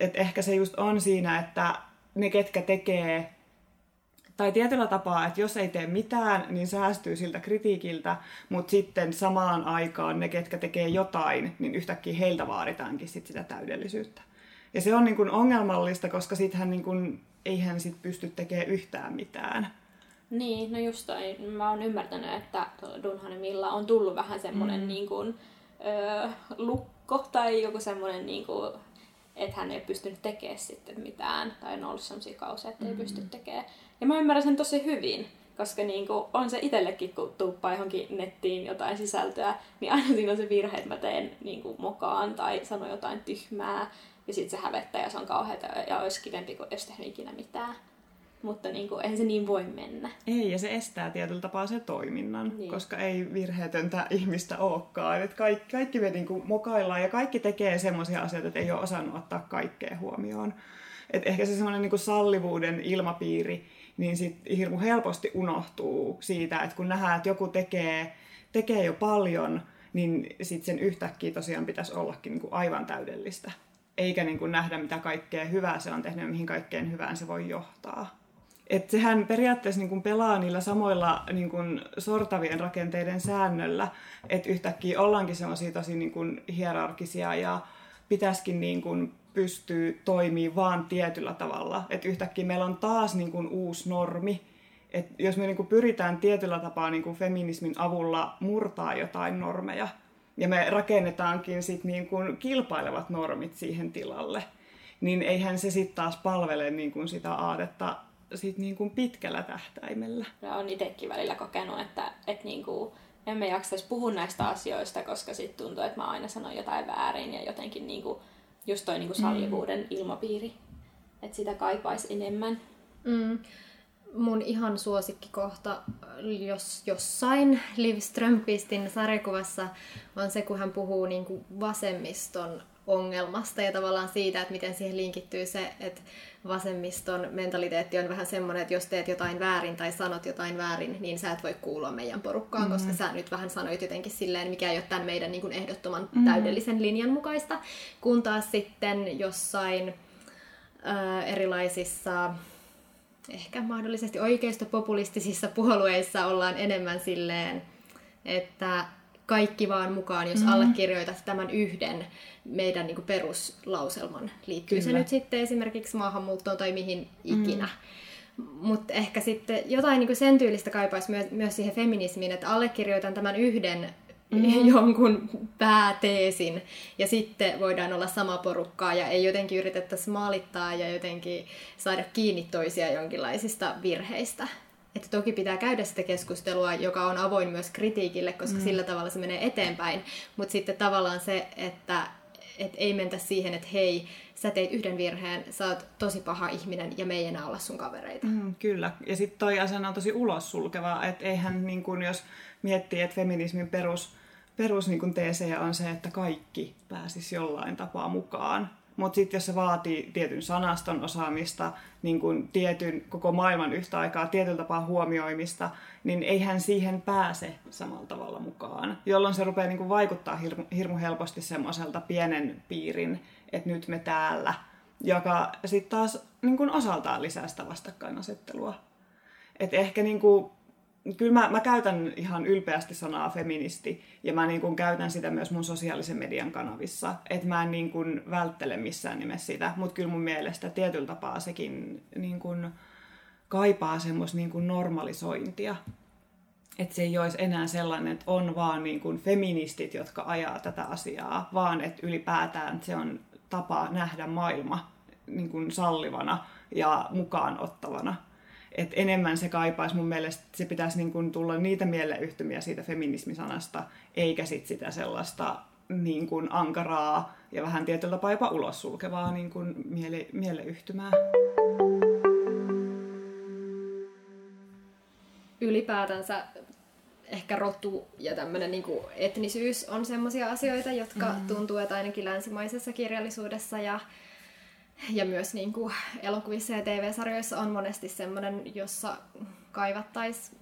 Et ehkä se just on siinä, että ne, ketkä tekee, tai tietyllä tapaa, että jos ei tee mitään, niin säästyy siltä kritiikiltä, mutta sitten samaan aikaan ne, ketkä tekee jotain, niin yhtäkkiä heiltä vaaditaankin sit sitä täydellisyyttä. Ja se on niin kuin ongelmallista, koska sittenhän niin kuin, eihän sit pysty tekemään yhtään mitään. Niin, no just toi. Mä oon ymmärtänyt, että Dunhanemilla on tullut vähän semmoinen mm. niin kuin, öö, lukko tai joku semmoinen, niin kuin, että hän ei pystynyt tekemään sitten mitään. Tai on ollut sellaisia kausia, että ei mm-hmm. pysty tekemään. Ja mä ymmärrän sen tosi hyvin, koska niin kuin, on se itsellekin, kun tuuppaa johonkin nettiin jotain sisältöä, niin aina siinä on se virhe, että mä teen niin kuin, mokaan tai sanon jotain tyhmää. Ja sitten se hävettää ja se on kauheata ja olisi kivempi, kuin jos tehnyt ikinä mitään. Mutta niin kuin, eihän se niin voi mennä. Ei, ja se estää tietyllä tapaa se toiminnan, niin. koska ei virheetöntä ihmistä olekaan. Et kaikki, kaikki me niin kuin mokaillaan ja kaikki tekee semmoisia asioita, että ei ole osannut ottaa kaikkea huomioon. Et ehkä se semmoinen niin sallivuuden ilmapiiri, niin sit hirmu helposti unohtuu siitä, että kun nähdään, että joku tekee, tekee jo paljon, niin sitten sen yhtäkkiä tosiaan pitäisi ollakin niin kuin aivan täydellistä. Eikä niin kuin nähdä, mitä kaikkea hyvää se on tehnyt ja mihin kaikkeen hyvään se voi johtaa. Että sehän periaatteessa niin pelaa niillä samoilla niin sortavien rakenteiden säännöllä, että yhtäkkiä ollaankin semmoisia tosi niin hierarkisia ja pitäisikin niin pystyä toimimaan vaan tietyllä tavalla. Että yhtäkkiä meillä on taas niin uusi normi, että jos me niin kuin pyritään tietyllä tapaa niin kuin feminismin avulla murtaa jotain normeja, ja me rakennetaankin sit niin kuin kilpailevat normit siihen tilalle, niin eihän se sitten taas palvele niin kuin sitä aatetta sit niin kuin pitkällä tähtäimellä. Ja on itsekin välillä kokenut, että, että niin kuin emme jaksaisi puhua näistä asioista, koska sitten tuntuu, että mä aina sanon jotain väärin ja jotenkin niin kuin, just toi niin kuin sallivuuden mm. ilmapiiri, että sitä kaipaisi enemmän. Mm. Mun ihan suosikkikohta jos jossain Liv Strömqvistin sarjakuvassa on se, kun hän puhuu niin kuin vasemmiston ongelmasta ja tavallaan siitä, että miten siihen linkittyy se, että vasemmiston mentaliteetti on vähän semmoinen, että jos teet jotain väärin tai sanot jotain väärin, niin sä et voi kuulua meidän porukkaan, mm-hmm. koska sä nyt vähän sanoit jotenkin silleen, mikä ei ole tämän meidän niin kuin ehdottoman mm-hmm. täydellisen linjan mukaista. Kun taas sitten jossain äh, erilaisissa ehkä mahdollisesti oikeistopopulistisissa puolueissa ollaan enemmän silleen, että kaikki vaan mukaan, jos mm. allekirjoitat tämän yhden meidän niin kuin peruslauselman. Liittyy Kyllä. se nyt sitten esimerkiksi maahanmuuttoon tai mihin ikinä. Mm. Mutta ehkä sitten jotain niin kuin sen tyylistä kaipaisi myös, myös siihen feminismiin, että allekirjoitan tämän yhden mm. jonkun pääteesin ja sitten voidaan olla sama porukkaa ja ei jotenkin yritettäisi maalittaa ja jotenkin saada kiinni toisia jonkinlaisista virheistä. Että toki pitää käydä sitä keskustelua, joka on avoin myös kritiikille, koska mm. sillä tavalla se menee eteenpäin. Mutta sitten tavallaan se, että et ei mentä siihen, että hei, sä teit yhden virheen, sä oot tosi paha ihminen ja me ei enää olla sun kavereita. Mm, kyllä. Ja sitten toi asenne on tosi ulos sulkeva, että eihän niin kun, jos miettii, että feminismin perus, perus niin kun teesejä on se, että kaikki pääsis jollain tapaa mukaan mutta sitten jos se vaatii tietyn sanaston osaamista, niin kuin tietyn koko maailman yhtä aikaa tietyllä tapaa huomioimista, niin eihän siihen pääse samalla tavalla mukaan. Jolloin se rupeaa niin kuin vaikuttaa hirmu, hirmu helposti semmoiselta pienen piirin, että nyt me täällä, joka sitten taas niin kuin osaltaan lisää sitä vastakkainasettelua. Et ehkä niin kuin kyllä mä, mä käytän ihan ylpeästi sanaa feministi ja mä niin kuin käytän sitä myös mun sosiaalisen median kanavissa. Että mä en niin kuin välttele missään nimessä sitä, mutta kyllä mun mielestä tietyllä tapaa sekin niin kuin kaipaa semmoista niin kuin normalisointia. Että se ei olisi enää sellainen, että on vaan niin kuin feministit, jotka ajaa tätä asiaa, vaan että ylipäätään se on tapa nähdä maailma niin kuin sallivana ja mukaan ottavana että enemmän se kaipaisi mun mielestä, se pitäisi niin kuin tulla niitä mieleyhtymiä siitä feminismisanasta, eikä sit sitä sellaista niin kuin ankaraa ja vähän tietyllä tapaa jopa ulos sulkevaa niin kuin miele, mieleyhtymää. Ylipäätänsä ehkä rotu ja tämmöinen niin etnisyys on sellaisia asioita, jotka mm. tuntuu, että ainakin länsimaisessa kirjallisuudessa ja ja myös niin kuin elokuvissa ja TV-sarjoissa on monesti semmoinen, jossa kaivattaisiin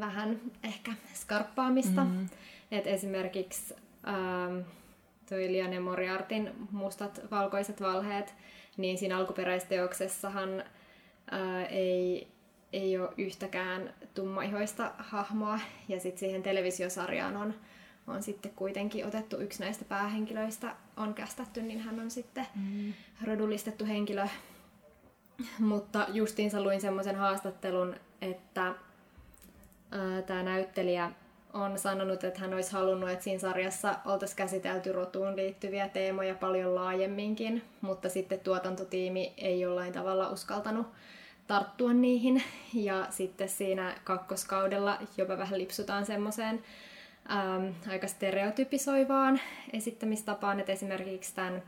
vähän ehkä skarppaamista. Mm-hmm. Et esimerkiksi ähm, toi Liane Moriartin Mustat valkoiset valheet, niin siinä alkuperäisteoksessahan äh, ei, ei ole yhtäkään tummaihoista hahmoa, ja sitten siihen televisiosarjaan on on sitten kuitenkin otettu yksi näistä päähenkilöistä, on kästetty, niin hän on sitten mm. rodullistettu henkilö. Mutta justiinsa luin semmoisen haastattelun, että tämä näyttelijä on sanonut, että hän olisi halunnut, että siinä sarjassa oltaisiin käsitelty rotuun liittyviä teemoja paljon laajemminkin, mutta sitten tuotantotiimi ei jollain tavalla uskaltanut tarttua niihin. Ja sitten siinä kakkoskaudella jopa vähän lipsutaan semmoiseen ähm, aika stereotypisoivaan esittämistapaan, että esimerkiksi tämän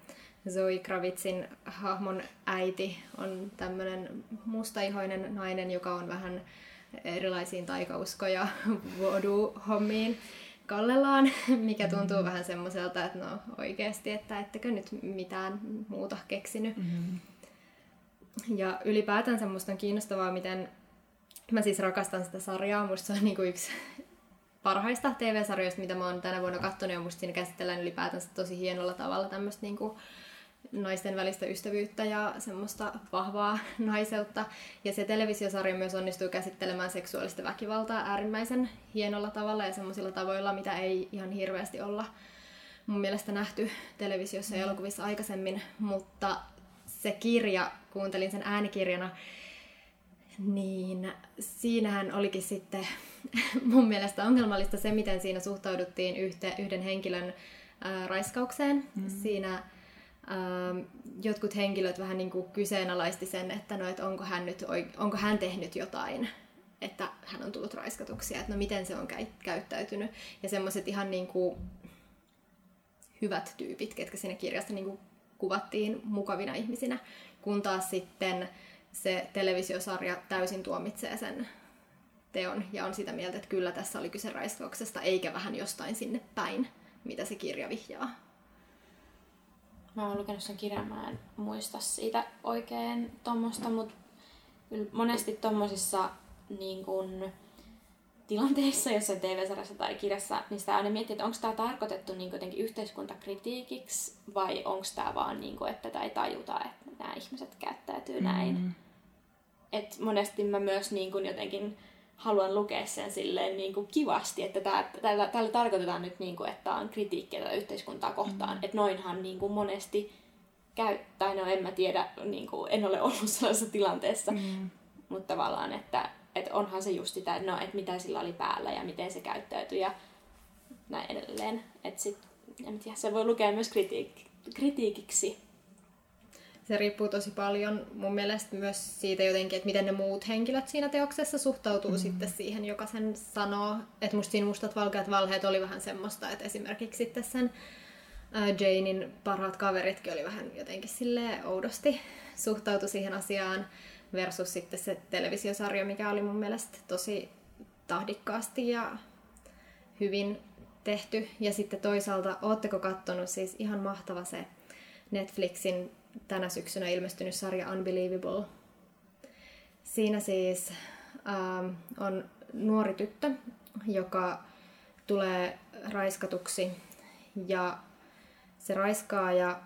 Zoe Kravitzin hahmon äiti on tämmöinen mustaihoinen nainen, joka on vähän erilaisiin taikausko- ja voodoo-hommiin kallellaan, mikä tuntuu mm-hmm. vähän semmoiselta, että no oikeasti, että ettekö nyt mitään muuta keksinyt. Mm-hmm. Ja ylipäätään semmoista on kiinnostavaa, miten mä siis rakastan sitä sarjaa, musta se on niinku yksi parhaista TV-sarjoista, mitä mä oon tänä vuonna katsonut, ja musta siinä käsitellään ylipäätänsä tosi hienolla tavalla tämmöistä niinku naisten välistä ystävyyttä ja semmoista vahvaa naiseutta. Ja se televisiosarja myös onnistuu käsittelemään seksuaalista väkivaltaa äärimmäisen hienolla tavalla ja semmoisilla tavoilla, mitä ei ihan hirveästi olla mun mielestä nähty televisiossa ja elokuvissa aikaisemmin. Mutta se kirja, kuuntelin sen äänikirjana, niin siinähän olikin sitten mun mielestä ongelmallista se, miten siinä suhtauduttiin yhte, yhden henkilön ää, raiskaukseen. Mm. Siinä ää, jotkut henkilöt vähän niin kuin kyseenalaisti sen, että, no, että onko, hän nyt, onko hän tehnyt jotain, että hän on tullut raiskatuksi, että no miten se on käy, käyttäytynyt. Ja semmoiset ihan niin kuin hyvät tyypit, ketkä siinä kirjassa niin kuin kuvattiin mukavina ihmisinä, kun taas sitten se televisiosarja täysin tuomitsee sen teon ja on sitä mieltä, että kyllä tässä oli kyse raiskauksesta, eikä vähän jostain sinne päin, mitä se kirja vihjaa. Mä oon lukenut sen kirjan, mä en muista siitä oikein tuommoista, mutta monesti tuommoisissa niin kun, tilanteissa, jossa TV-sarjassa tai kirjassa, niin sitä aina miettii, että onko tämä tarkoitettu niin jotenkin yhteiskuntakritiikiksi vai onko tämä vaan, niin kuin, että tätä ei tajuta, että nämä ihmiset käyttäytyy näin. Mm. Et monesti mä myös niin kuin jotenkin haluan lukea sen silleen niin kuin kivasti, että tää, tällä, tällä tarkoitetaan nyt, niin kuin, että on kritiikkiä tätä yhteiskuntaa kohtaan. Mm. Että noinhan niin kuin monesti käy, tai no en mä tiedä, niin kuin, en ole ollut sellaisessa tilanteessa, mm. mutta tavallaan, että, että onhan se just sitä, että, no, että mitä sillä oli päällä ja miten se käyttäytyi ja näin edelleen. Että sit, en tiedä, se voi lukea myös kritiik- kritiikiksi se riippuu tosi paljon mun mielestä myös siitä jotenkin, että miten ne muut henkilöt siinä teoksessa suhtautuu mm. sitten siihen, joka sen sanoo. Että musta siinä mustat valkeat valheet oli vähän semmoista, että esimerkiksi sitten sen Janein parhaat kaveritkin oli vähän jotenkin sille oudosti suhtautu siihen asiaan versus sitten se televisiosarja, mikä oli mun mielestä tosi tahdikkaasti ja hyvin tehty. Ja sitten toisaalta, ootteko kattonut siis ihan mahtava se Netflixin tänä syksynä ilmestynyt sarja Unbelievable. Siinä siis ähm, on nuori tyttö, joka tulee raiskatuksi ja se raiskaaja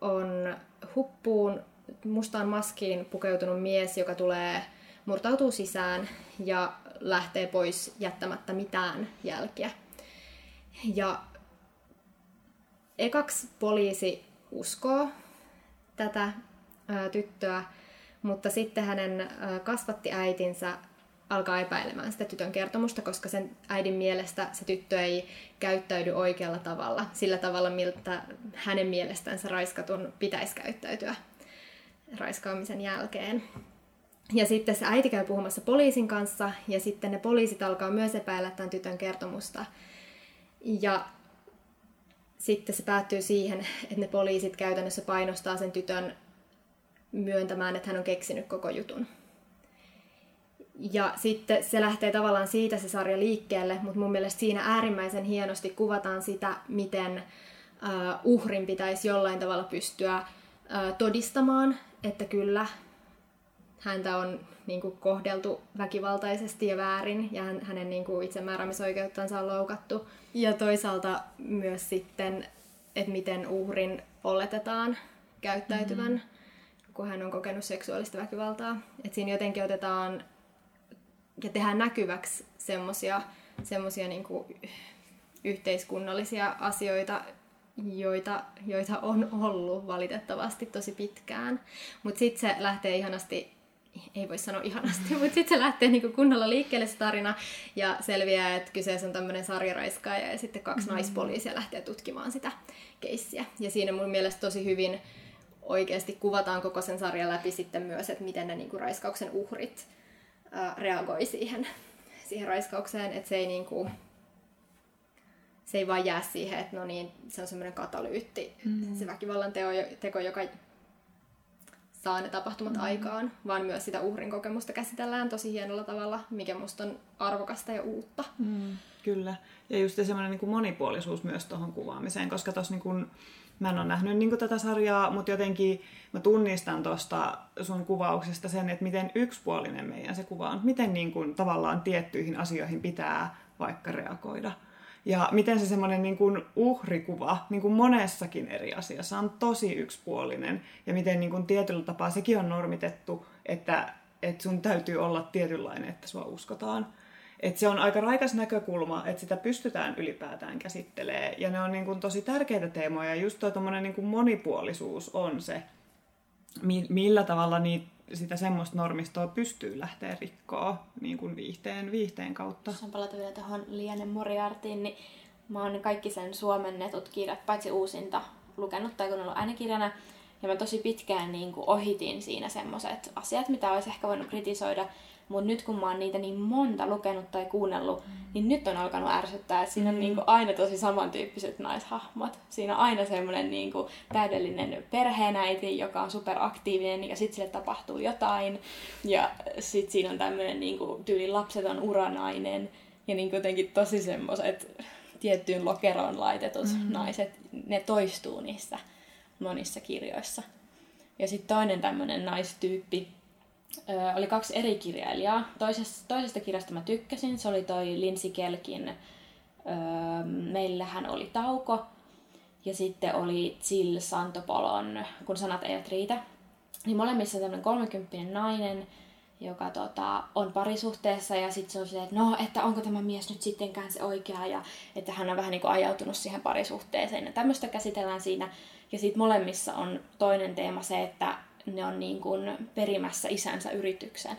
on huppuun mustaan maskiin pukeutunut mies, joka tulee murtautuu sisään ja lähtee pois jättämättä mitään jälkiä. Ja ekaksi poliisi uskoo tätä ää, tyttöä, mutta sitten hänen ää, kasvattiäitinsä alkaa epäilemään sitä tytön kertomusta, koska sen äidin mielestä se tyttö ei käyttäydy oikealla tavalla, sillä tavalla, miltä hänen mielestänsä raiskatun pitäisi käyttäytyä raiskaamisen jälkeen. Ja sitten se äiti käy puhumassa poliisin kanssa ja sitten ne poliisit alkaa myös epäillä tämän tytön kertomusta. Ja sitten se päättyy siihen, että ne poliisit käytännössä painostaa sen tytön myöntämään, että hän on keksinyt koko jutun. Ja sitten se lähtee tavallaan siitä se sarja liikkeelle, mutta mun mielestä siinä äärimmäisen hienosti kuvataan sitä, miten uh, uhrin pitäisi jollain tavalla pystyä todistamaan, että kyllä häntä on niin kuin, kohdeltu väkivaltaisesti ja väärin ja hän, hänen niin kuin, itsemääräämisoikeuttansa on loukattu. Ja toisaalta myös sitten, että miten uhrin oletetaan käyttäytyvän, mm-hmm. kun hän on kokenut seksuaalista väkivaltaa. Että siinä jotenkin otetaan ja tehdään näkyväksi semmoisia semmosia niin yhteiskunnallisia asioita, joita, joita on ollut valitettavasti tosi pitkään. Mutta sitten se lähtee ihanasti ei voi sanoa ihanasti, mutta sitten se lähtee niinku kunnolla liikkeelle se tarina ja selviää, että kyseessä on tämmöinen sarjaraiskaaja ja sitten kaksi mm-hmm. naispoliisia lähtee tutkimaan sitä keissiä. Ja siinä mun mielestä tosi hyvin oikeasti kuvataan koko sen sarjan läpi sitten myös, että miten ne niinku raiskauksen uhrit ää, reagoi siihen, siihen raiskaukseen, että se ei niinku, se ei vaan jää siihen, että no niin, se on semmoinen katalyytti, mm-hmm. se väkivallan teo, teko, joka saa ne tapahtumat mm. aikaan, vaan myös sitä uhrin kokemusta käsitellään tosi hienolla tavalla, mikä musta on arvokasta ja uutta. Mm, kyllä. Ja just semmoinen niin monipuolisuus myös tuohon kuvaamiseen, koska tuossa niin mä en ole nähnyt niin tätä sarjaa, mutta jotenkin mä tunnistan tuosta sun kuvauksesta sen, että miten yksipuolinen meidän se kuva on. Miten niin kuin, tavallaan tiettyihin asioihin pitää vaikka reagoida. Ja miten se semmoinen niin kuin uhrikuva niin kuin monessakin eri asiassa on tosi yksipuolinen. Ja miten niin kuin tietyllä tapaa sekin on normitettu, että, että sun täytyy olla tietynlainen, että sua uskotaan. Et se on aika raikas näkökulma, että sitä pystytään ylipäätään käsittelemään. Ja ne on niin kuin tosi tärkeitä teemoja. Ja just tuo niin monipuolisuus on se, millä tavalla niitä sitä semmoista normistoa pystyy lähteä rikkoa niin kuin viihteen, viihteen kautta. Jos on palata vielä tuohon Lianen Moriartiin, niin mä oon kaikki sen suomennetut kirjat, paitsi uusinta, lukenut tai kun ollut äänikirjana. Ja mä tosi pitkään niin kuin ohitin siinä semmoiset asiat, mitä olisi ehkä voinut kritisoida. Mutta nyt kun mä oon niitä niin monta lukenut tai kuunnellut, mm. niin nyt on alkanut ärsyttää, että siinä on mm. niinku aina tosi samantyyppiset naishahmot. Siinä on aina semmoinen niinku täydellinen perheenäiti, joka on superaktiivinen ja sitten sille tapahtuu jotain. Ja sitten siinä on tämmöinen niinku, tyyli lapseton uranainen ja niinku jotenkin tosi semmoiset tiettyyn lokeroon laitetut mm. naiset, ne toistuu niissä monissa kirjoissa. Ja sitten toinen tämmöinen naistyyppi, oli kaksi eri kirjailijaa. Toisesta, toisesta kirjasta mä tykkäsin, se oli toi Lindsay Kelkin Meillähän oli tauko. Ja sitten oli Jill Santopolon Kun sanat eivät riitä. Niin molemmissa on tämmöinen 30 nainen, joka tota, on parisuhteessa ja sitten se on silleen, että no, että onko tämä mies nyt sittenkään se oikea ja että hän on vähän niin kuin ajautunut siihen parisuhteeseen ja tämmöistä käsitellään siinä. Ja sitten molemmissa on toinen teema se, että ne on niin kuin perimässä isänsä yrityksen.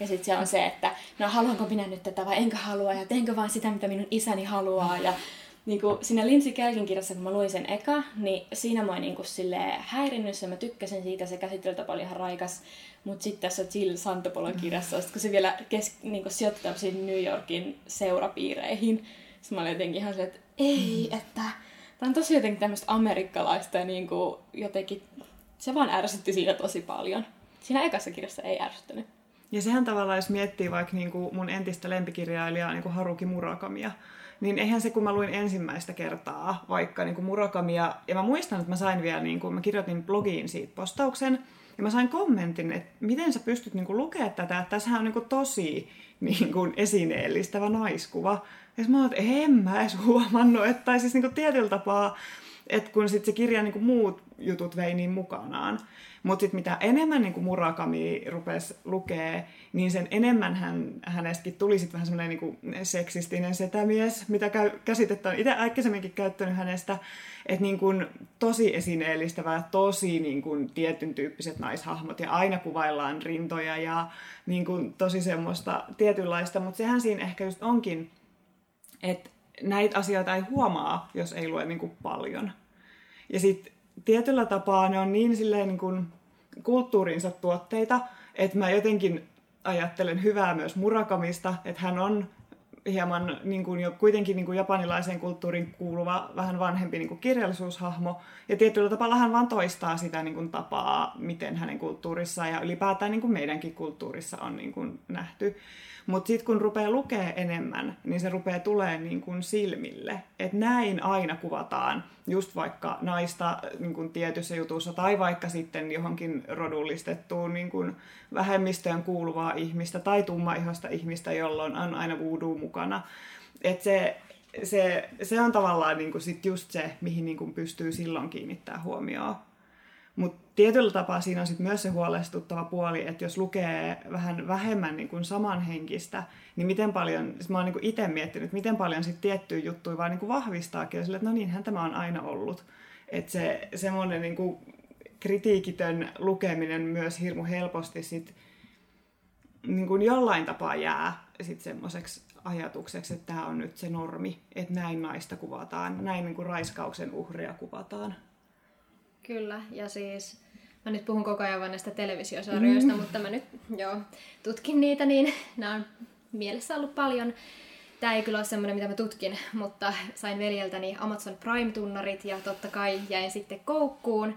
Ja sitten se on se, että no haluanko minä nyt tätä vai enkä halua ja teenkö vaan sitä, mitä minun isäni haluaa. Ja niin kuin siinä Lindsay Kelkin kirjassa, kun mä luin sen eka, niin siinä mä niin kuin häirinnyt ja mä tykkäsin siitä, se käsittelyltä oli ihan raikas. Mutta sitten tässä Jill Santopolon kirjassa, kun se vielä kes, niin kuin sijoittaa New Yorkin seurapiireihin, siis mä olin jotenkin ihan se, että ei, että tämä on tosi jotenkin tämmöistä amerikkalaista ja niin kuin jotenkin se vaan ärsytti siinä tosi paljon. Siinä ekassa kirjassa ei ärsyttänyt. Ja sehän tavallaan, jos miettii vaikka niin kuin mun entistä lempikirjailijaa niin kuin Haruki Murakamia, niin eihän se, kun mä luin ensimmäistä kertaa vaikka niin kuin Murakamia, ja mä muistan, että mä sain vielä, niin kuin, mä kirjoitin blogiin siitä postauksen, ja mä sain kommentin, että miten sä pystyt niin lukemaan tätä, että tässä on niin kuin, tosi niin kuin, esineellistävä naiskuva. Ja mä oon, että en mä edes huomannut, että tai siis niin kuin, tietyllä tapaa, että kun sit se kirja niin kuin, muut jutut vei niin mukanaan. Mutta sitten mitä enemmän niin kuin Murakami rupesi lukee, niin sen enemmän hän, hänestäkin tuli sitten vähän semmoinen niin seksistinen setämies, mitä käy, käsitettä on itse aikaisemminkin käyttänyt hänestä, että niin kuin tosi esineellistävää, tosi niin kuin tietyn tyyppiset naishahmot ja aina kuvaillaan rintoja ja niin kuin tosi semmoista tietynlaista, mutta sehän siinä ehkä just onkin, että näitä asioita ei huomaa, jos ei lue niin kuin paljon. Ja sitten tietyllä tapaa ne on niin silleen niin kuin kulttuurinsa tuotteita, että mä jotenkin ajattelen hyvää myös Murakamista, että hän on hieman niin kuin jo kuitenkin niin kuin japanilaiseen kulttuuriin kuuluva vähän vanhempi niin kuin kirjallisuushahmo. Ja tietyllä tavalla hän vaan toistaa sitä niin kuin tapaa, miten hänen kulttuurissaan ja ylipäätään niin kuin meidänkin kulttuurissa on niin kuin nähty. Mutta sitten kun rupeaa lukee enemmän, niin se rupeaa tulee niin kuin silmille. Että näin aina kuvataan just vaikka naista niin kuin tietyssä jutussa tai vaikka sitten johonkin rodullistettuun niin kuin vähemmistöön kuuluvaa ihmistä tai tummaihosta ihmistä, jolloin on aina voodoo mukana. Että se, se, se on tavallaan niin kuin sit just se, mihin niin kuin pystyy silloin kiinnittää huomioon. Mutta tietyllä tapaa siinä on sit myös se huolestuttava puoli, että jos lukee vähän vähemmän niin kuin samanhenkistä, niin miten paljon, siis mä oon niin itse miettinyt, miten paljon sit tiettyjä juttuja vaan niin kuin vahvistaakin, sille, että no niinhän tämä on aina ollut. Että se semmoinen niin kuin kritiikitön lukeminen myös hirmu helposti sit, niin kuin jollain tapaa jää sit semmoiseksi ajatukseksi, että tämä on nyt se normi, että näin naista kuvataan, näin niin kuin raiskauksen uhria kuvataan. Kyllä, ja siis mä nyt puhun koko ajan vain näistä televisiosarjoista, mm. mutta mä nyt joo, tutkin niitä, niin nämä on mielessä ollut paljon. Tämä ei kyllä ole semmoinen, mitä mä tutkin, mutta sain veljeltäni Amazon Prime-tunnarit ja totta kai jäin sitten koukkuun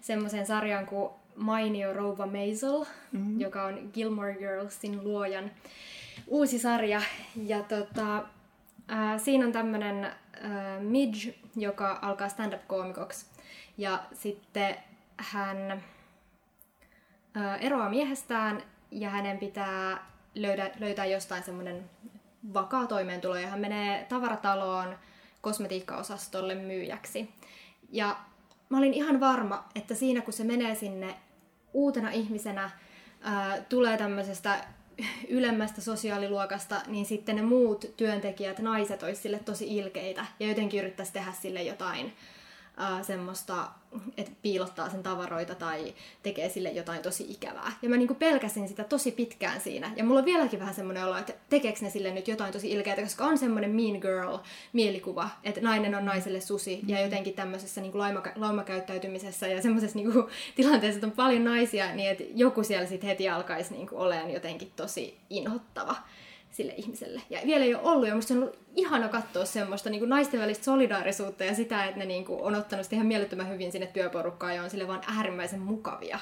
semmoisen sarjan kuin Mainio Rouva Maisel, mm-hmm. joka on Gilmore Girlsin luojan uusi sarja. Ja tota, äh, siinä on tämmöinen Midge, joka alkaa stand-up-koomikoksi ja sitten hän eroaa miehestään ja hänen pitää löydä, löytää jostain semmoinen vakaa toimeentulo ja hän menee tavarataloon kosmetiikkaosastolle myyjäksi. Ja mä olin ihan varma, että siinä kun se menee sinne uutena ihmisenä, ää, tulee tämmöisestä ylemmästä sosiaaliluokasta, niin sitten ne muut työntekijät, naiset, olisi sille tosi ilkeitä ja jotenkin yrittäisi tehdä sille jotain ää, semmoista, että piilottaa sen tavaroita tai tekee sille jotain tosi ikävää. Ja mä niinku pelkäsin sitä tosi pitkään siinä. Ja mulla on vieläkin vähän semmoinen olo, että tekeekö ne sille nyt jotain tosi ilkeää, koska on semmoinen mean girl mielikuva, että nainen on naiselle susi ja jotenkin tämmöisessä niinku lauma, laumakäyttäytymisessä ja semmoisessa niinku tilanteessa, että on paljon naisia, niin että joku siellä sitten heti alkaisi niinku olemaan jotenkin tosi inhottava sille ihmiselle. Ja vielä ei ole ollut, ja musta on ollut ihana katsoa semmoista niin kuin naisten välistä solidaarisuutta ja sitä, että ne niin kuin, on ottanut sitä ihan mielettömän hyvin sinne työporukkaan ja on sille vaan äärimmäisen mukavia.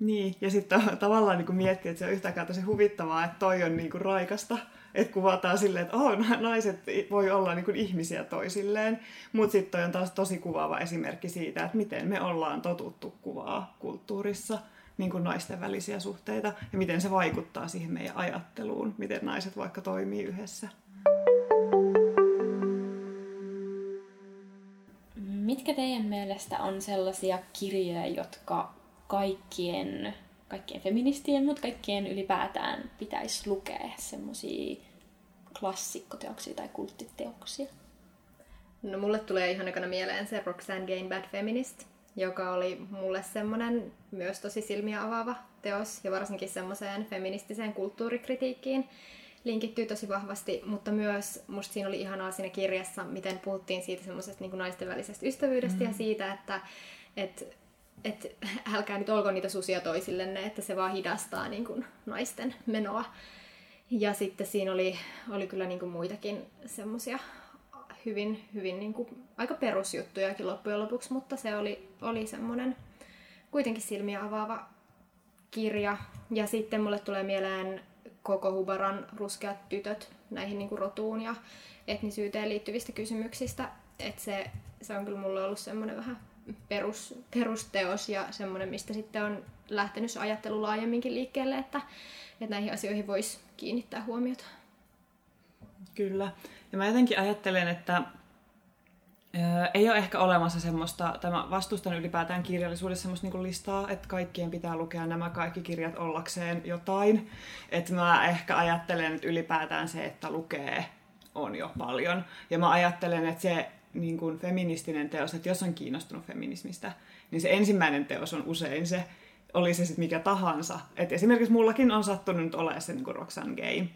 Niin, ja sitten tavallaan niin miettii, että se on yhtäkään tosi huvittavaa, että toi on niin kuin raikasta, että kuvataan silleen, että oh, naiset voi olla niin kuin ihmisiä toisilleen, mutta sitten toi on taas tosi kuvaava esimerkki siitä, että miten me ollaan totuttu kuvaa kulttuurissa – niin kuin naisten välisiä suhteita ja miten se vaikuttaa siihen meidän ajatteluun, miten naiset vaikka toimii yhdessä. Mitkä teidän mielestä on sellaisia kirjoja, jotka kaikkien, kaikkien feministien, mutta kaikkien ylipäätään pitäisi lukea semmoisia klassikkoteoksia tai kulttiteoksia? No mulle tulee ihan ekana mieleen se Roxanne Gain Bad Feminist, joka oli mulle semmoinen myös tosi silmiä avaava teos ja varsinkin semmoiseen feministiseen kulttuurikritiikkiin linkittyy tosi vahvasti, mutta myös musta siinä oli ihanaa siinä kirjassa, miten puhuttiin siitä semmoisesta niin naisten välisestä ystävyydestä mm. ja siitä, että et, et, älkää nyt olko niitä susia toisillenne, että se vaan hidastaa niin kuin, naisten menoa. Ja sitten siinä oli, oli kyllä niin kuin muitakin semmoisia hyvin, hyvin niin kuin, aika perusjuttujakin loppujen lopuksi, mutta se oli, oli semmoinen kuitenkin silmiä avaava kirja. Ja sitten mulle tulee mieleen koko Hubaran ruskeat tytöt näihin niin kuin rotuun ja etnisyyteen liittyvistä kysymyksistä. Et se, se on kyllä mulla ollut semmoinen vähän perus, perusteos ja semmoinen, mistä sitten on lähtenyt se ajattelu laajemminkin liikkeelle, että, että näihin asioihin voisi kiinnittää huomiota. Kyllä. Ja mä jotenkin ajattelen, että ei ole ehkä olemassa semmoista, tämä vastustan ylipäätään kirjallisuudessa semmoista niin listaa, että kaikkien pitää lukea nämä kaikki kirjat ollakseen jotain. Että mä ehkä ajattelen, että ylipäätään se, että lukee, on jo paljon. Ja mä ajattelen, että se niin kuin feministinen teos, että jos on kiinnostunut feminismistä, niin se ensimmäinen teos on usein se, oli se sitten mikä tahansa. Et esimerkiksi mullakin on sattunut olemaan se niin kuin Roxanne Gay.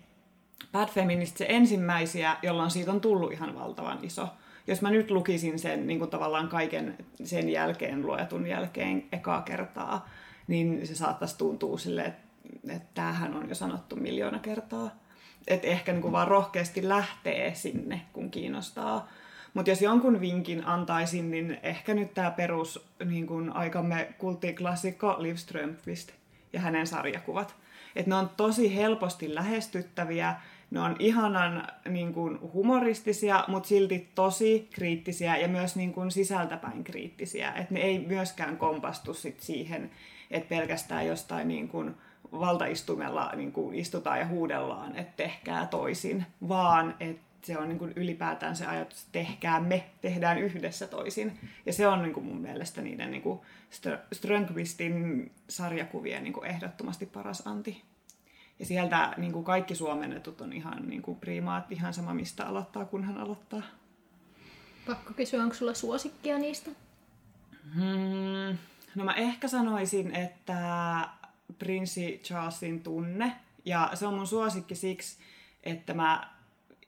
Bad Feminist, se ensimmäisiä, jolloin siitä on tullut ihan valtavan iso. Jos mä nyt lukisin sen niin kuin tavallaan kaiken sen jälkeen luetun jälkeen ekaa kertaa, niin se saattaisi tuntua sille, että, että tämähän on jo sanottu miljoona kertaa. Että ehkä niin kuin vaan rohkeasti lähtee sinne, kun kiinnostaa. Mutta jos jonkun vinkin antaisin, niin ehkä nyt tämä perus niin kun aikamme kulttiklassikko Liv Strömqvist ja hänen sarjakuvat. Et ne on tosi helposti lähestyttäviä, ne on ihanan niin kun, humoristisia, mutta silti tosi kriittisiä ja myös niin kun, sisältäpäin kriittisiä. Et ne ei myöskään kompastu sit siihen, että pelkästään jostain niin kun, valtaistumella niin kun, istutaan ja huudellaan, että tehkää toisin, vaan että se on niin kuin ylipäätään se ajatus, että tehkää me, tehdään yhdessä toisin. Ja se on niin kuin mun mielestä niiden niin kuin Strömqvistin sarjakuvien niin kuin ehdottomasti paras anti. Ja sieltä niin kuin kaikki suomennetut on ihan niin kuin primaat, ihan sama mistä aloittaa, kun hän aloittaa. Pakko kysyä, onko sulla suosikkia niistä? Hmm, no mä ehkä sanoisin, että Prinssi Charlesin tunne. Ja se on mun suosikki siksi, että mä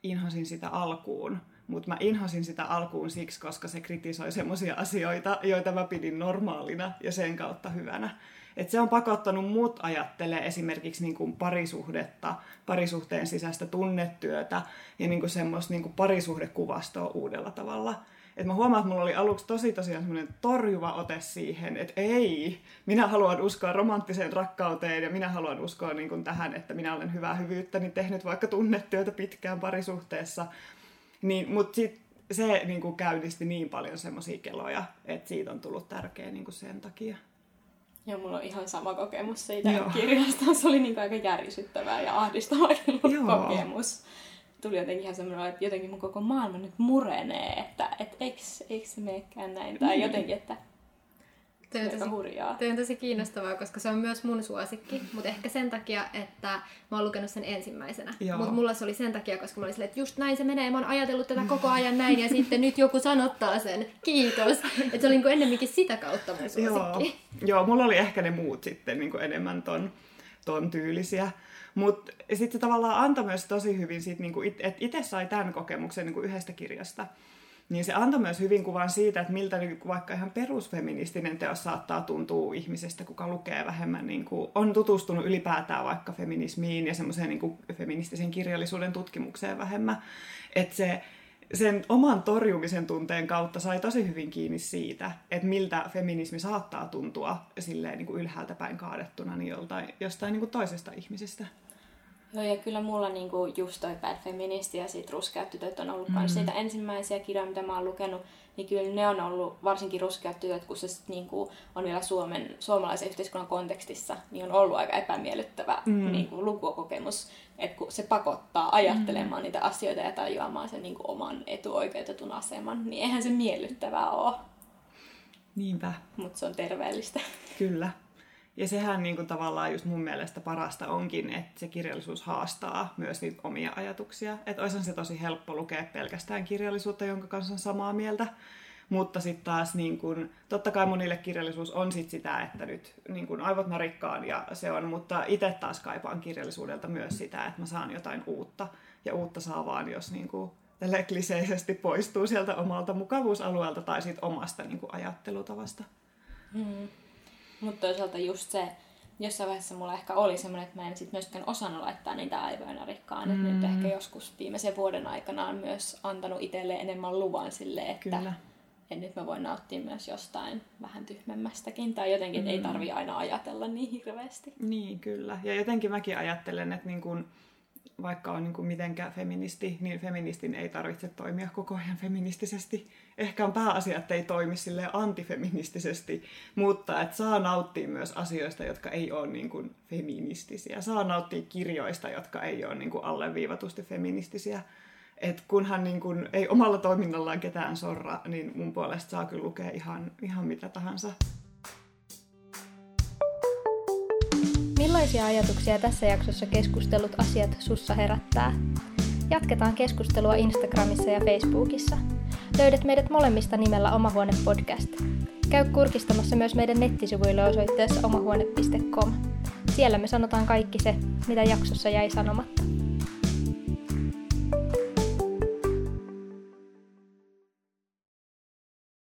inhosin sitä alkuun. Mutta mä inhosin sitä alkuun siksi, koska se kritisoi semmoisia asioita, joita mä pidin normaalina ja sen kautta hyvänä. Et se on pakottanut mut ajattelee esimerkiksi niin kuin parisuhdetta, parisuhteen sisäistä tunnetyötä ja niin kuin semmoista niin kuin parisuhdekuvastoa uudella tavalla. Et mä huomaan, että mulla oli aluksi tosi tosiaan semmoinen torjuva ote siihen, että ei, minä haluan uskoa romanttiseen rakkauteen ja minä haluan uskoa niin kuin tähän, että minä olen hyvää hyvyyttäni tehnyt vaikka tunnetyötä pitkään parisuhteessa. Niin, Mutta sitten se niin kuin käynnisti niin paljon semmoisia keloja, että siitä on tullut tärkeä niin kuin sen takia. Joo, mulla on ihan sama kokemus siitä Joo. kirjasta. Se oli niin aika järisyttävää ja ahdistava kokemus tuli jotenkin ihan semmoinen, että jotenkin mun koko maailma nyt murenee, että et, eikö, eikö se meekään näin, tai mm. jotenkin, että Toi on, tosi, hurjaa. toi on tosi kiinnostavaa, koska se on myös mun suosikki, mutta ehkä sen takia, että mä oon lukenut sen ensimmäisenä. Mutta mulla se oli sen takia, koska mä olin silleen, että just näin se menee, mä oon ajatellut tätä koko ajan näin, ja sitten nyt joku sanottaa sen, kiitos. Että se oli niin ennemminkin sitä kautta mun suosikki. Joo, Joo mulla oli ehkä ne muut sitten niin enemmän ton, ton tyylisiä. Mutta sitten se tavallaan antoi myös tosi hyvin, siitä, niin kuin, että itse sai tämän kokemuksen niin kuin yhdestä kirjasta. Niin se antoi myös hyvin kuvan siitä, että miltä niin vaikka ihan perusfeministinen teos saattaa tuntua ihmisestä, kuka lukee vähemmän, niin kuin, on tutustunut ylipäätään vaikka feminismiin ja semmoiseen niin feministisen kirjallisuuden tutkimukseen vähemmän. Että se sen oman torjumisen tunteen kautta sai tosi hyvin kiinni siitä, että miltä feminismi saattaa tuntua silleen niin kuin ylhäältä päin kaadettuna niin joltain, jostain niin kuin toisesta ihmisestä. Joo, ja kyllä mulla niinku just toi Bad Feministi ja sit Ruskeat tytöt on ollut mm. hmm siitä ensimmäisiä kirjoja, mitä mä oon lukenut, niin kyllä ne on ollut, varsinkin Ruskeat tytöt, kun se sit niinku on vielä Suomen, suomalaisen yhteiskunnan kontekstissa, niin on ollut aika epämiellyttävä mm. niinku lukukokemus, että kun se pakottaa ajattelemaan mm. niitä asioita ja tajuamaan sen niinku oman etuoikeutetun aseman, niin eihän se miellyttävää ole. Niinpä. Mutta se on terveellistä. Kyllä. Ja sehän niin kuin tavallaan just mun mielestä parasta onkin, että se kirjallisuus haastaa myös niitä omia ajatuksia. Että olisihan se tosi helppo lukea pelkästään kirjallisuutta, jonka kanssa on samaa mieltä. Mutta sitten taas, niin kun, totta kai monille kirjallisuus on sit sitä, että nyt niin kun aivot narikkaan ja se on, mutta itse taas kaipaan kirjallisuudelta myös sitä, että mä saan jotain uutta. Ja uutta saa vaan, jos niin kun, kliseisesti poistuu sieltä omalta mukavuusalueelta tai siitä omasta niin kun, ajattelutavasta. Mm. Mutta toisaalta just se, jossain vaiheessa mulla ehkä oli semmoinen, että mä en sit myöskään osannut laittaa niitä aivoja rikkaan. Mm. nyt ehkä joskus viimeisen vuoden aikana on myös antanut itselleen enemmän luvan sille, että, Kyllä. ja nyt mä voin nauttia myös jostain vähän tyhmemmästäkin, tai jotenkin, että mm. ei tarvi aina ajatella niin hirveästi. Niin, kyllä. Ja jotenkin mäkin ajattelen, että niin kun, vaikka on niin kuin mitenkään feministi, niin feministin ei tarvitse toimia koko ajan feministisesti. Ehkä on pääasia, että ei toimi sille antifeministisesti, mutta että saa nauttia myös asioista, jotka ei ole niin kuin feministisiä. Saa nauttia kirjoista, jotka ei ole niin kuin alleviivatusti feministisiä. Et kunhan niin kun ei omalla toiminnallaan ketään sorra, niin mun puolesta saa kyllä lukea ihan, ihan mitä tahansa. Millaisia ajatuksia tässä jaksossa keskustellut asiat sussa herättää? Jatketaan keskustelua Instagramissa ja Facebookissa. Löydät meidät molemmista nimellä Omahuone Podcast. Käy kurkistamassa myös meidän nettisivuille osoitteessa omahuone.com. Siellä me sanotaan kaikki se, mitä jaksossa jäi sanomatta.